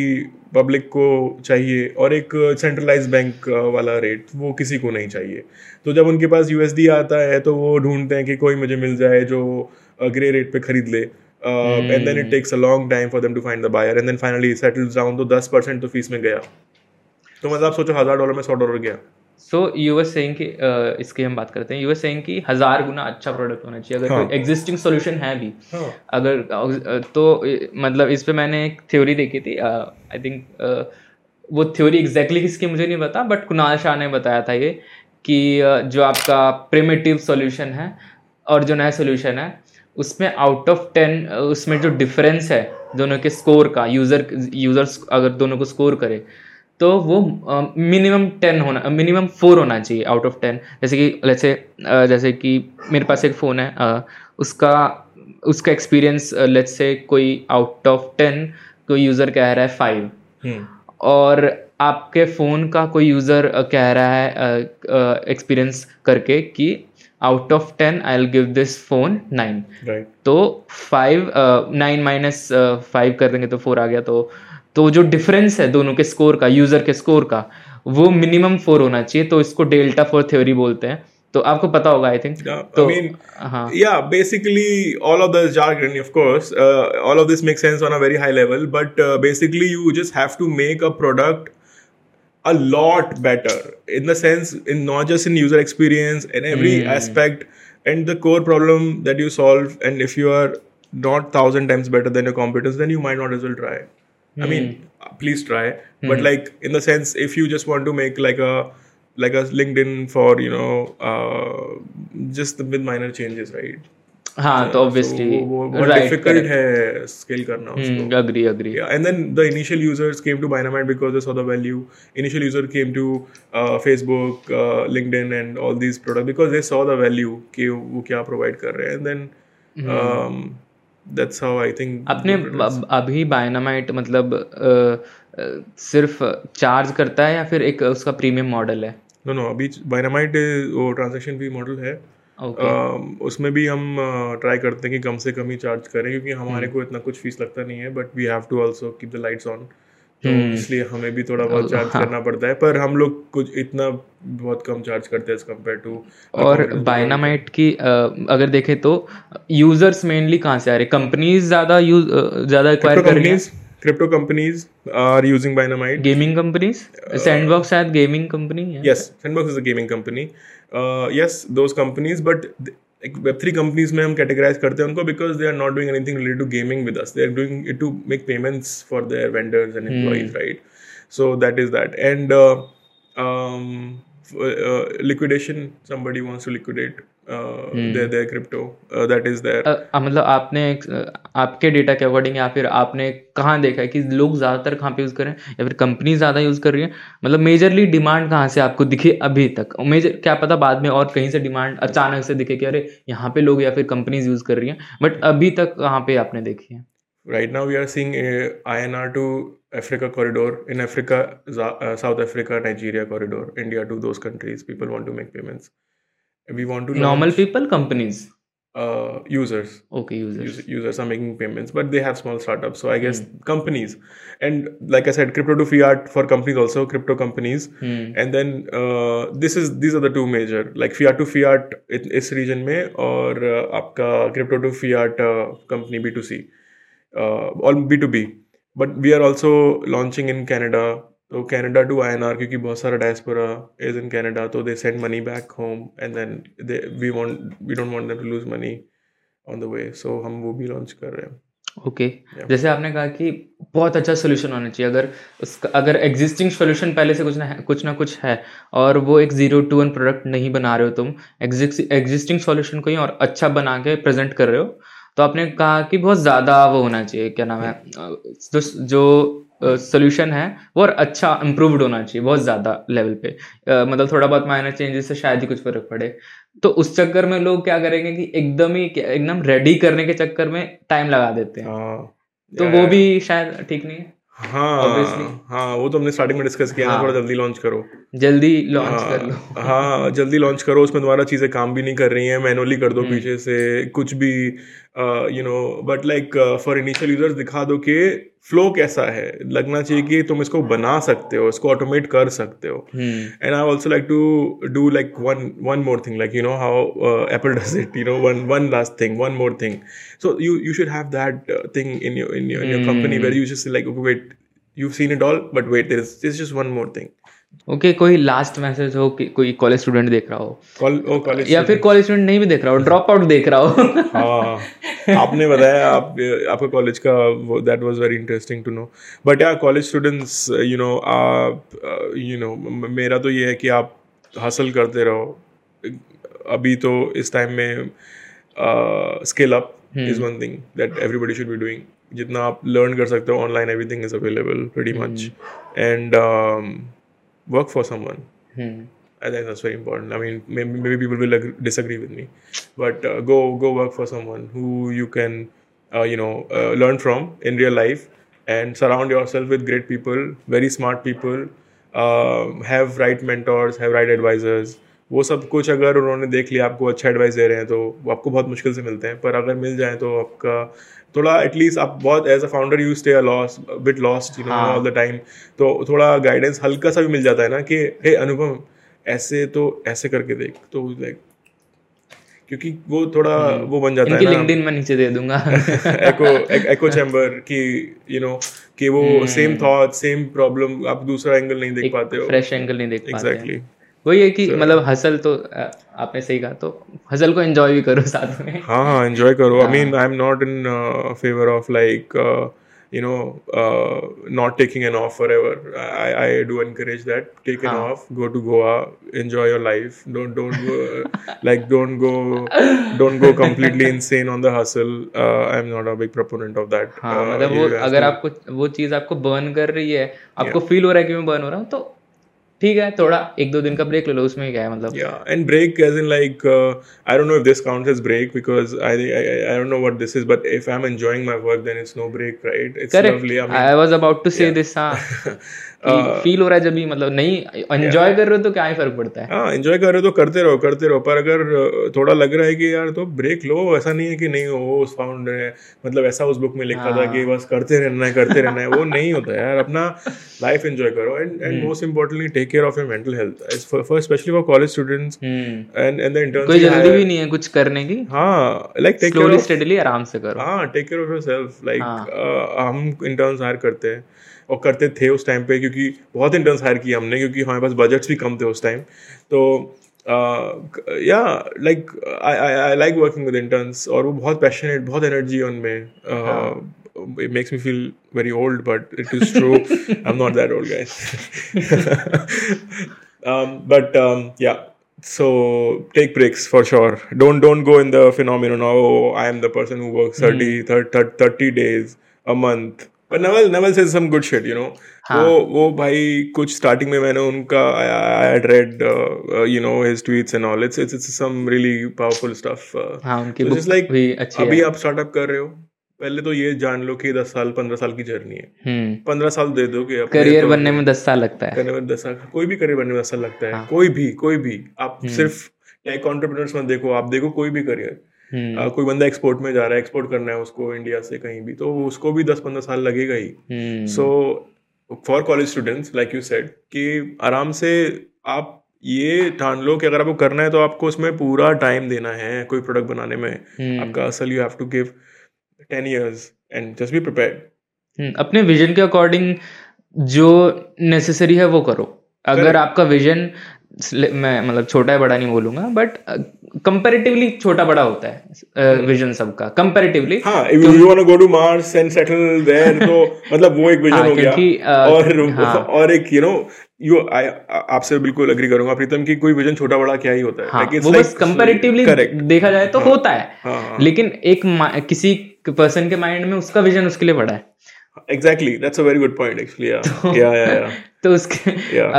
पब्लिक को चाहिए और एक सेंट्रलाइज बैंक वाला रेट वो किसी को नहीं चाहिए। तो जब उनके पास यूएसडी आता है तो वो ढूंढते हैं कि कोई मुझे मिल जाए जो ग्रे रेट पे खरीद ले। And then it takes a long time for them to find the buyer and then finally settles down तो दस परसेंट तो फ़ीस में गया। तो मतलब आप सोचो हज़ार डॉलर में सौ डॉलर गया। सो यूएस सेइंग कि अ, इसकी हम बात करते हैं। यूएस सेइंग कि हज़ार गुना अच्छा प्रोडक्ट होना चाहिए। अगर हाँ। कोई एग्जिस्टिंग सॉल्यूशन है भी हाँ। अगर तो मतलब इस पे मैंने एक थ्योरी देखी थी। आई थिंक वो थ्योरी एग्जैक्टली किसकी मुझे नहीं पता बट कुणाल शाह ने बताया था ये कि जो आपका प्रिमिटिव सॉल्यूशन है और जो नया सॉल्यूशन है उसमें आउट ऑफ़ टेन उसमें जो डिफरेंस है दोनों के स्कोर का यूज़र यूज़र्स अगर दोनों को स्कोर करे तो वो मिनिमम टेन होना मिनिमम फोर होना चाहिए आउट ऑफ़ टेन जैसे कि जैसे जैसे कि मेरे पास एक फ़ोन है अ, उसका उसका एक्सपीरियंस लेट्स से कोई आउट ऑफ़ टेन कोई यूज़र कह रहा है फाइव हम्म। और आपके फ़ोन का कोई यूज़र कह रहा है एक्सपीरियंस करके कि out of ten I will give this phone nine तो फाइव नाइन माइनस फाइव कर देंगे तो फोर आ गया। तो तो जो डिफरेंस है दोनों के स्कोर का यूज़र के स्कोर का वो मिनिमम फोर होना चाहिए। तो इसको डेल्टा फोर थ्योरी बोलते हैं। तो आपको पता होगा आई थिंक तो I mean, हाँ। yeah, basically all of the jargon, of course, uh, all of this makes sense on a very high level, but uh, basically you just have to make a lot better in the sense in not just in user experience in every hmm. aspect. And the core problem that you solve and if you are not thousand times better than your competitors then you might not as well try. I mean hmm. please try. But hmm. like in the sense if you just want to make like a like a linkedin for you know uh, just with minor changes right हाँ तो obviously so, वो वो difficult है scale करना उसको agree agree yeah, and then the initial users came to Dynamite because they saw the value. Initial user came to uh, Facebook, uh, LinkedIn, and all these products because they saw the value कि वो क्या provide कर रहे हैं. And then um, that's how I think. आपने अभी बायनामाइट मतलब अ, अ, सिर्फ़ चार्ज करता है या फिर एक उसका प्रीमियम मॉडल है नो नो अभी बायनामाइट वो ट्रांजैक्शन फ़ी मॉडल है ओके अम, उसमें भी हम ट्राई करते हैं कि कम से कम ही चार्ज करें क्योंकि हमारे हम्म। को इतना कुछ फ़ीस लगता नहीं है but we have to also keep the lights on तो हम्म। इसलिए हमें भी थोड़ा बहुत चार्ज करना पड़ता है पर हम लोग कुछ इतना बहुत कम चार्ज करते हैं कंपेयर टू और बायनामाइट की अगर देखें तो यूज़र्स मेनली कहाँ से आ रहे कंपनीज़ ज़्यादा यूज़ ज़्यादा एक्वायर कर रही हैं crypto companies are using Dynamite. Gaming companies Sandbox शायद गेमिंग कंपनी है Yes, Sandbox is a gaming company. Uh, yes, those companies, but th- like Web3 companies में हम categorize करते हैं उनको because they are not doing anything related to gaming with us. They are doing it to make payments for their vendors and employees, right? So that is that. And uh, um, f- uh, liquidation, somebody wants to liquidate uh. Uh, that is there. अ, अ, मतलब आपने आपके data के according या फिर आपने कहाँ देखा है कि लोग ज़्यादातर कहाँ पे यूज़ कर रहे हैं या फिर कंपनी ज़्यादा यूज़ कर रही है मतलब मेजरली डिमांड कहाँ से आपको दिखे अभी तक मेजर क्या पता बाद में और कहीं से डिमांड अचानक से दिखे कि अरे यहाँ पे लोग या फिर कंपनीज़ यूज़ कर रही हैं बट अभी तक कहाँ पे आपने देखी है Right now, we are seeing a INR to Africa corridor. In Africa, Za- uh, South Africa, Nigeria corridor, India to those countries. People want to make payments. we want to normal people companies? Uh, users. Okay users. Us- users are making payments but they have small startups so i guess mm. companies. And like i said crypto to fiat for companies also crypto companies. Mm. and then uh, this is these are the two major like fiat to fiat in this region may or uh, crypto to fiat uh, company b2c uh, b2b but we are also launching in canada तो Canada to INR क्योंकि बहुत सारा diaspora is in Canada तो they send money back home and then they we want we don't want them to lose money on the way. So हम वो भी launch कर रहे हैं। ओके जैसे आपने कहा कि बहुत अच्छा सोल्यूशन होना चाहिए। अगर उसका अगर एग्जिस्टिंग सोल्यूशन पहले से कुछ ना कुछ ना कुछ है और वो एक ज़ीरो टू वन प्रोडक्ट नहीं बना रहे हो तुम एग्जिस्टिंग सोल्यूशन को ही और अच्छा बना के प्रेजेंट कर रहे हो तो आपने कहा कि बहुत ज़्यादा वो होना चाहिए। क्या नाम है? जो जो सोल्यूशन है वो और अच्छा इम्प्रूव्ड होना चाहिए बहुत ज़्यादा लेवल पे अ, मतलब थोड़ा बहुत माइनर चेंजेस से शायद ही कुछ फ़र्क पड़े तो उस चक्कर में लोग क्या करेंगे कि एकदम ही एकदम रेडी करने के चक्कर में टाइम लगा देते हैं हाँ तो वो भी शायद ठीक नहीं है Obviously. हाँ हाँ वो तो हमने स्टार्टिंग में डिस्कस किया हाँ। थोड़ा जल्दी लॉन्च करो जल्दी लॉन्च कर लो हाँ हाँ जल्दी लॉन्च करो उसमें तुम्हारा चीज़ें काम भी नहीं कर रही हैं मैनुअली कर हम्म। दो पीछे से कुछ भी you know but like for initial users दिखा दो कि फ्लो कैसा है। लगना चाहिए कि तुम इसको हाँ। बना सकते हो इसको ऑटोमेट कर सकते हो। And I also like to do like one one more thing like you know how Apple does it you know one one last thing one more thing so you you should have that thing in your in your company where you just like wait you seen it all but wait is is just one more thing okay okay, कोई last message हो कि कोई college student देख रहा हो? Call oh college या फिर college student नहीं भी देख रहा हो ड्रॉप आउट देख रहा हो? *laughs* हाँ आपने बताया आप आपका कॉलेज का that was very interesting to know but या कॉलेज स्टूडेंट्स यू नो आप यू नो मेरा तो ये है कि आप हासिल करते रहो। अभी तो इस टाइम में skill up is one thing that everybody should be doing जितना आप लर्न कर सकते हो online everything is available pretty much and work for someone. Hmm. I think that's very important. I mean, maybe, maybe people will agree, disagree with me, but uh, go go work for someone who you can, uh, you know, uh, learn from in real life, and surround yourself with great people, very smart people, um, have right mentors, have right advisors, वो सब कुछ अगर उन्होंने देख लिया आपको अच्छा advice दे रहे हैं तो वो आपको बहुत मुश्किल से मिलते हैं। पर अगर मिल जाए तो आपका थोड़ा एटलीस्ट आप बहुत as a founder you stay loss bit lost you know. All the time तो थोड़ा गाइडेंस हल्का सा भी मिल जाता है ना कि हे अनुपम ऐसे तो ऐसे करके देख। तो लाइक क्योंकि वो थोड़ा वो बन जाता है ना। लिंक्डइन में नीचे दे दूँगा। एको एको चैम्बर कि यू नो कि वो सेम थॉट सेम प्रॉब्लम आप दूसरा एंगल नहीं देख पाते हो। फ्रेश एंगल नहीं देख पाते हैं। एग्जैक्टली वही है कि मतलब हसल तो आपने सही कहा तो हसल को एंजॉय भी करो साथ में। हाँ हाँ एंजॉय करो। I mean I am not in favour of like you know not taking an off forever I do encourage that take an off go to Goa enjoy your life don't don't go like don't go don't go completely insane on the hustle I am not a big proponent of that मतलब वो अगर आपको वो चीज़ आपको burn कर रही है आपको फील हो रहा है कि मैं बर्न हो रहा हूँ तो ठीक है थोड़ा एक दो दिन का ब्रेक ले लो उसमें क्या है मतलब? या and break as in like I don't know if this count as break because I I don't know what this is but if I am enjoying my work then it's no break right it's lovely I was about to say this feel हो रहा है जब भी मतलब नहीं enjoy कर रहे हो तो क्या ही फ़र्क पड़ता है? हाँ एंजॉय कर रहे हो तो करते रहो करते रहो पर अगर थोड़ा लग रहा है कि यार तो ब्रेक लो ऐसा नहीं है कि नहीं हो फाउंड है मतलब ऐसा उस बुक में लिखा था कि बस करते रहना है करते रहना है वो *laughs* नहीं होता यार अपना लाइफ एंजॉय करो and and most importantly take care of your mental health for specially for college students and and the interns कोई जल्दी भी नहीं है कुछ करने की। हाँ like take care slowly steadily आराम से करो। हाँ take care of yourself like हम इंटर्न्स हायर करते हैं और करते थे उस टाइम पे क्योंकि बहुत इंटर्न्स हायर किए हमने क्योंकि हमारे पास बजट्स भी कम थे उस टाइम तो या like I I like working with interns और वो बहुत पैशनेट बहुत एनर्जी उनमें it makes me feel very old but it is true i'm not that old guys um, but um, yeah so take breaks for sure don't don't go in the phenomenon oh i am the person who works 30 mm. 30, 30 days a month but Naval Naval says some good shit you know. वो वो भाई कुछ starting में मैंने उनका I had read you know his tweets and all it's it's some really powerful stuff हाँ उनकी book like भी अच्छी अभी आप स्टार्टअप कर रहे हो पहले तो ये जान लो कि दस साल पंद्रह साल की जर्नी है। हम्म। पंद्रह साल दे दो कि करियर तो बनने में दस साल लगता है। करने में दस साल कोई भी करियर बनने में दस साल लगता हाँ। है। कोई भी कोई भी। आप हम्म। सिर्फ़ टेक ऑन्टरप्रिनर्स मत देखो आप देखो कोई भी करियर हम्म। कोई बंदा एक्सपोर्ट में जा रहा है एक्सपोर्ट करना है उसको इंडिया से कहीं भी तो उसको भी दस पंद्रह साल लगेगा ही। So for college students like you said कि आराम से आप ये ठान लो कि अगर आपको करना है तो आपको उसमें पूरा टाइम देना है कोई प्रोडक्ट बनाने में। हम्म, आपका असल you have to give ten years and just be prepared हम्म, अपने विजन के अकॉर्डिंग जो नेसेसरी है वो करो। अगर आपका विजन मैं मतलब छोटा है बड़ा नहीं बोलूँगा बट कंपैरेटिवली छोटा बड़ा होता है विजन सबका कंपैरेटिवली हाँ if you want to go to Mars and settle there तो *laughs* मतलब वो एक विजन हाँ, हो गया. क्योंकि, अ, और हाँ। *laughs* और एक यू नो यू आपसे बिल्कुल अग्री करूँगा प्रीतम की कोई विजन छोटा बड़ा क्या ही होता है. हाँ, Like, वो like- बस कंपैरेटिवली देखा जाए तो होता है. हाँ, हाँ। लेकिन एक किसी पर्सन के माइंड में उसका विजन उसके लिए बड़ा है. Exactly that's a very good point actually या या या तो उसके Yeah.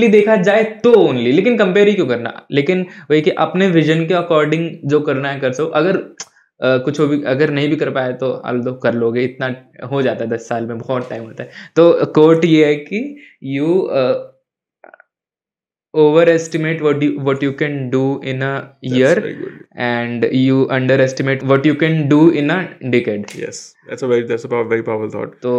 uh, देखा जाए तो ओनली लेकिन कंपेयर ही क्यों करना? लेकिन वही कि अपने विजन के अकॉर्डिंग जो करना है कर सो। अगर Uh, कुछ हो भी अगर नहीं भी कर पाए तो अल दो कर लोगे। इतना हो जाता है दस साल में बहुत टाइम होता है। तो कोर्ट ये है कि you overestimate what you what you can do in a year very good. And you underestimate what you can do in a decade yes that's a very that's a power, very powerful thought. तो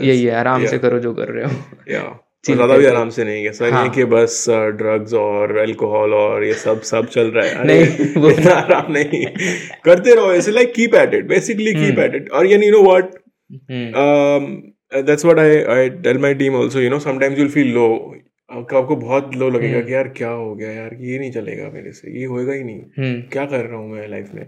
यही है आराम से Yeah. करो जो कर रहे हो या ठीक ज़्यादा है, भी तो- आराम से नहीं है सर हाँ। ये कि बस ड्रग्स और अल्कोहल और ये सब सब चल रहा है अरे, नहीं, वो- इतना आराम नहीं करते रहो ऐसे like keep at it basically keep hmm. At it और यानी you know what hmm um, that's what I I tell my team also. You know, sometimes you'll feel low. आपको आपको बहुत लो लगेगा हम्म। कि यार क्या हो गया यार ये नहीं चलेगा मेरे से ये होएगा ही नहीं। हम्म। क्या कर रहा हूँ मैं लाइफ में?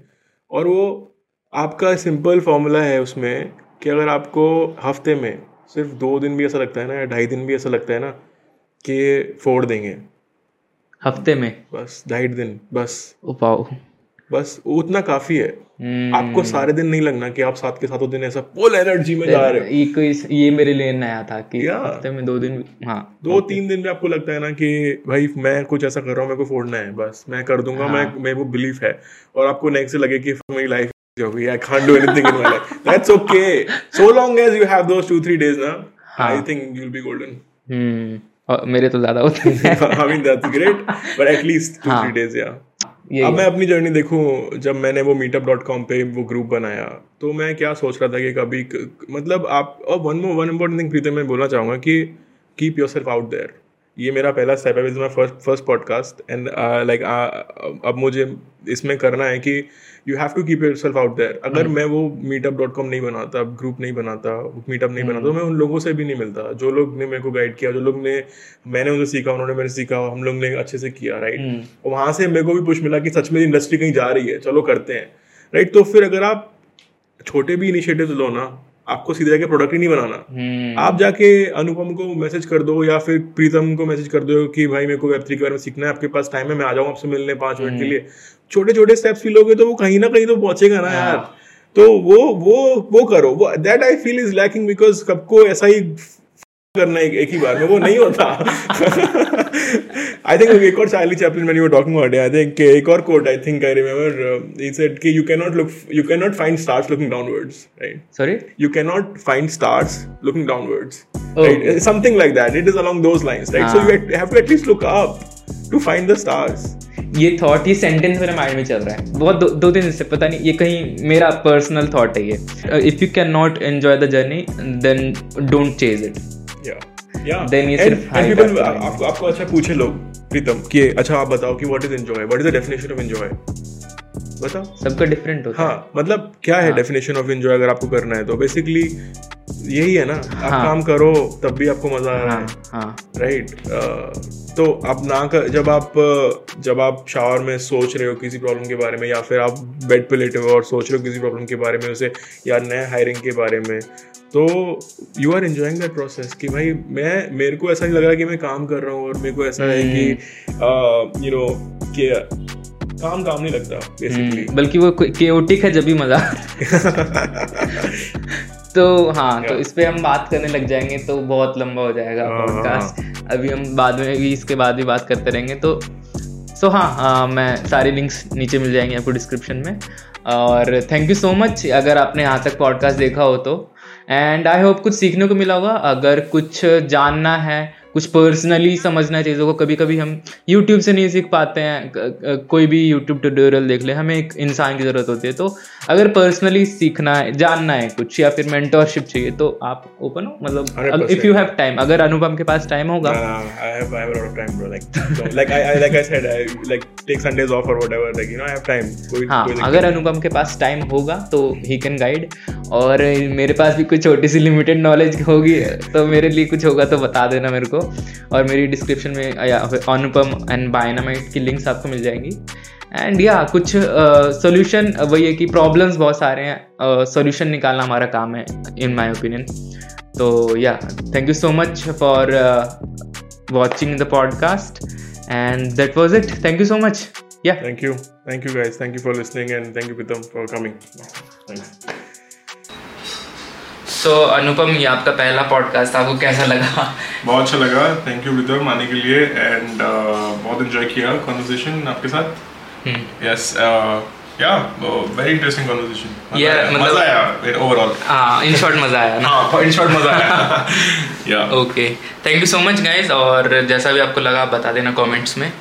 और वो आपका सिंपल फॉर्मूला है उसमें कि अगर आपको हफ़्ते में सिर्फ़ दो दिन भी ऐसा लगता है ना या ढाई दिन भी ऐसा लगता है ना कि फोड़ देंगे। हफ़्ते में? बस ढाई दिन बस। उपाओ बस उतना काफ़ी है। हम्म, आपको सारे दिन नहीं लगना कि आप साथ के सातों दिन ऐसा फुल एनर्जी में जा रहे हो। ये ये मेरे लिए नया था कि हफ़्ते में दो दिन हाँ। दो तीन दिन में आपको लगता है ना कि भाई मैं कुछ ऐसा कर रहा हूँ मेरे को फोड़ना है बस मैं कर दूँगा हाँ. मैं। मेरे को बिलीफ है। और आपको नेक्स्ट से लगे कि मेरी लाइफ हो गई I can't do anything in my life that's okay so long as you have those two three days ना I think you will be golden hmm. और मेरे तो ज़्यादा होते हैं। I mean that's great but at least two. Three days ये अब मैं अपनी जर्नी देखूँ जब मैंने वो मीटअप डॉट कॉम पे वो ग्रुप बनाया तो मैं क्या सोच रहा था कि कभी क- मतलब आप और one more one important thing Pritam मैं बोलना चाहूँगा कि keep yourself out there ये मेरा पहला स्टेप है my first first podcast and like अब मुझे इसमें करना है कि you have to keep yourself out there अगर मैं वो मीटअप डॉट कॉम नहीं बनाता ग्रुप नहीं बनाता मीटअप नहीं बनाता तो मैं उन लोगों से भी नहीं मिलता। जो लोग ने मेरे को गाइड किया जो लोग ने मैंने उनसे सीखा उन्होंने मेरे सीखा हम लोग ने अच्छे से किया राइट हम्म, और वहाँ से मेरे को भी पुश मिला कि सच में इंडस्ट्री कहीं जा रही है चलो करते हैं राइट तो फिर अगर आप छोटे भी इनिशिएटिव लो ना आपको सीधे जाके प्रोडक्ट ही नहीं बनाना। हम्म, आप जाके अनुपम को मैसेज कर दो या फिर प्रीतम को मैसेज कर दो कि भाई मेरे को वेब थ्री के बारे में सीखना है आपके पास टाइम है मैं आ जाऊँ आपसे मिलने पाँच मिनट के लिए। छोटे छोटे स्टेप्स भी लोगे तो वो कहीं ना कहीं तो पहुंचेगा ना यार तो वो वो वो करो वो that I feel is lacking because सबको ऐसा ही *laughs* करना एक, एक ही बार में वो नहीं होता *laughs* आई थिंक एक और Charlie Chaplin you were talking about I think एक और quote I think I remember he said कि you cannot look you cannot find stars looking downwards right sorry you cannot find stars looking downwards. Oh. Right? Uh, Something like that. It is along those lines, right? So Ah. you have- have to at least look up ये thought ये sentence मेरे mind में चल रहा है। बहुत दो, दो दिन से पता नहीं ये कहीं मेरा पर्सनल थॉट है ये। If you cannot enjoy the journey then don't chase it Yeah. Yeah. ये सिर्फ़ आपको आपको अच्छा पूछे लोग प्रीतम कि अच्छा आप बताओ कि what is enjoy What is the definition of enjoy? बताओ। सबका डिफरेंट होता हाँ मतलब क्या है डेफिनेशन ऑफ़ एंजॉय अगर आपको करना है तो बेसिकली यही है ना आप हाँ। काम करो तब भी आपको मज़ा आ रहा हाँ है। हाँ। राइट तो आप ना कर जब आप जब आप शावर में सोच रहे हो किसी प्रॉब्लम के बारे में या फिर आप बेड पे लेटे हो और सोच रहे हो किसी प्रॉब्लम के बारे में उसे या नए हायरिंग के बारे में तो you are enjoying that process कि भाई मैं मेरे को ऐसा नहीं लग रहा कि मैं काम कर रहा हूँ और मेरे को ऐसा है कि यू नो कि काम काम नहीं लगता बेसिकली हम्म, बल्कि वो केओटिक है जब भी मज़ा *laughs* तो हाँ तो इस पर हम बात करने लग जाएँगे तो बहुत लंबा हो जाएगा हाँ, पॉडकास्ट अभी हम बाद में भी इसके बाद भी बात करते रहेंगे तो सो हाँ आ, मैं सारी लिंक्स नीचे मिल जाएँगे आपको डिस्क्रिप्शन में। और थैंक यू सो मच अगर आपने यहाँ तक पॉडकास्ट देखा हो तो। एंड आई होप कुछ सीखने को मिला होगा। अगर कुछ जानना है कुछ पर्सनली समझना है चीज़ों को कभी कभी हम यूट्यूब से नहीं सीख पाते हैं कोई भी यूट्यूब ट्यूटोरियल देख ले हमें एक इंसान की ज़रूरत होती है तो अगर पर्सनली सीखना है जानना है कुछ या फिर मेंटोरशिप चाहिए तो आप ओपन हो मतलब इफ़ यू हैव टाइम अगर अनुपम के पास टाइम होगा I have I have a lot of time, bro. Like, so, like I, I like I said, I like take Sundays off or whatever. Like you know, I have time. कोई हाँ अगर अनुपम के पास time होगा तो he can guide और मेरे पास भी कुछ छोटी सी लिमिटेड नॉलेज होगी तो मेरे लिए कुछ होगा तो बता देना मेरे को और मेरी डिस्क्रिप्शन में अनुपम एंड बायनामाइट की लिंक्स आपको मिल जाएँगी। एंड या yeah, कुछ सोल्यूशन uh, वही है कि प्रॉब्लम्स बहुत सारे हैं सोल्यूशन uh, निकालना हमारा काम है इन माय ओपिनियन तो या thank you so much for watching the podcast and that was it thank you so much या Thank you, thank you guys, thank you for listening, and thank you Pitam for coming. So so, Anupam ये आपका पहला podcast आपको कैसा लगा? बहुत अच्छा लगा। थैंक यू प्रीतम आने के लिए। एंड uh, बहुत एंजॉय किया कॉन्वर्सेशन आपके साथ। यस या वेरी इंटरेस्टिंग मतलब- मज़ा आया ओवरऑल हाँ इन शॉर्ट मज़ा आया ना? हाँ इन शॉर्ट मज़ा आया। या okay thank you so much guys और जैसा भी आपको लगा बता देना कमेंट्स में।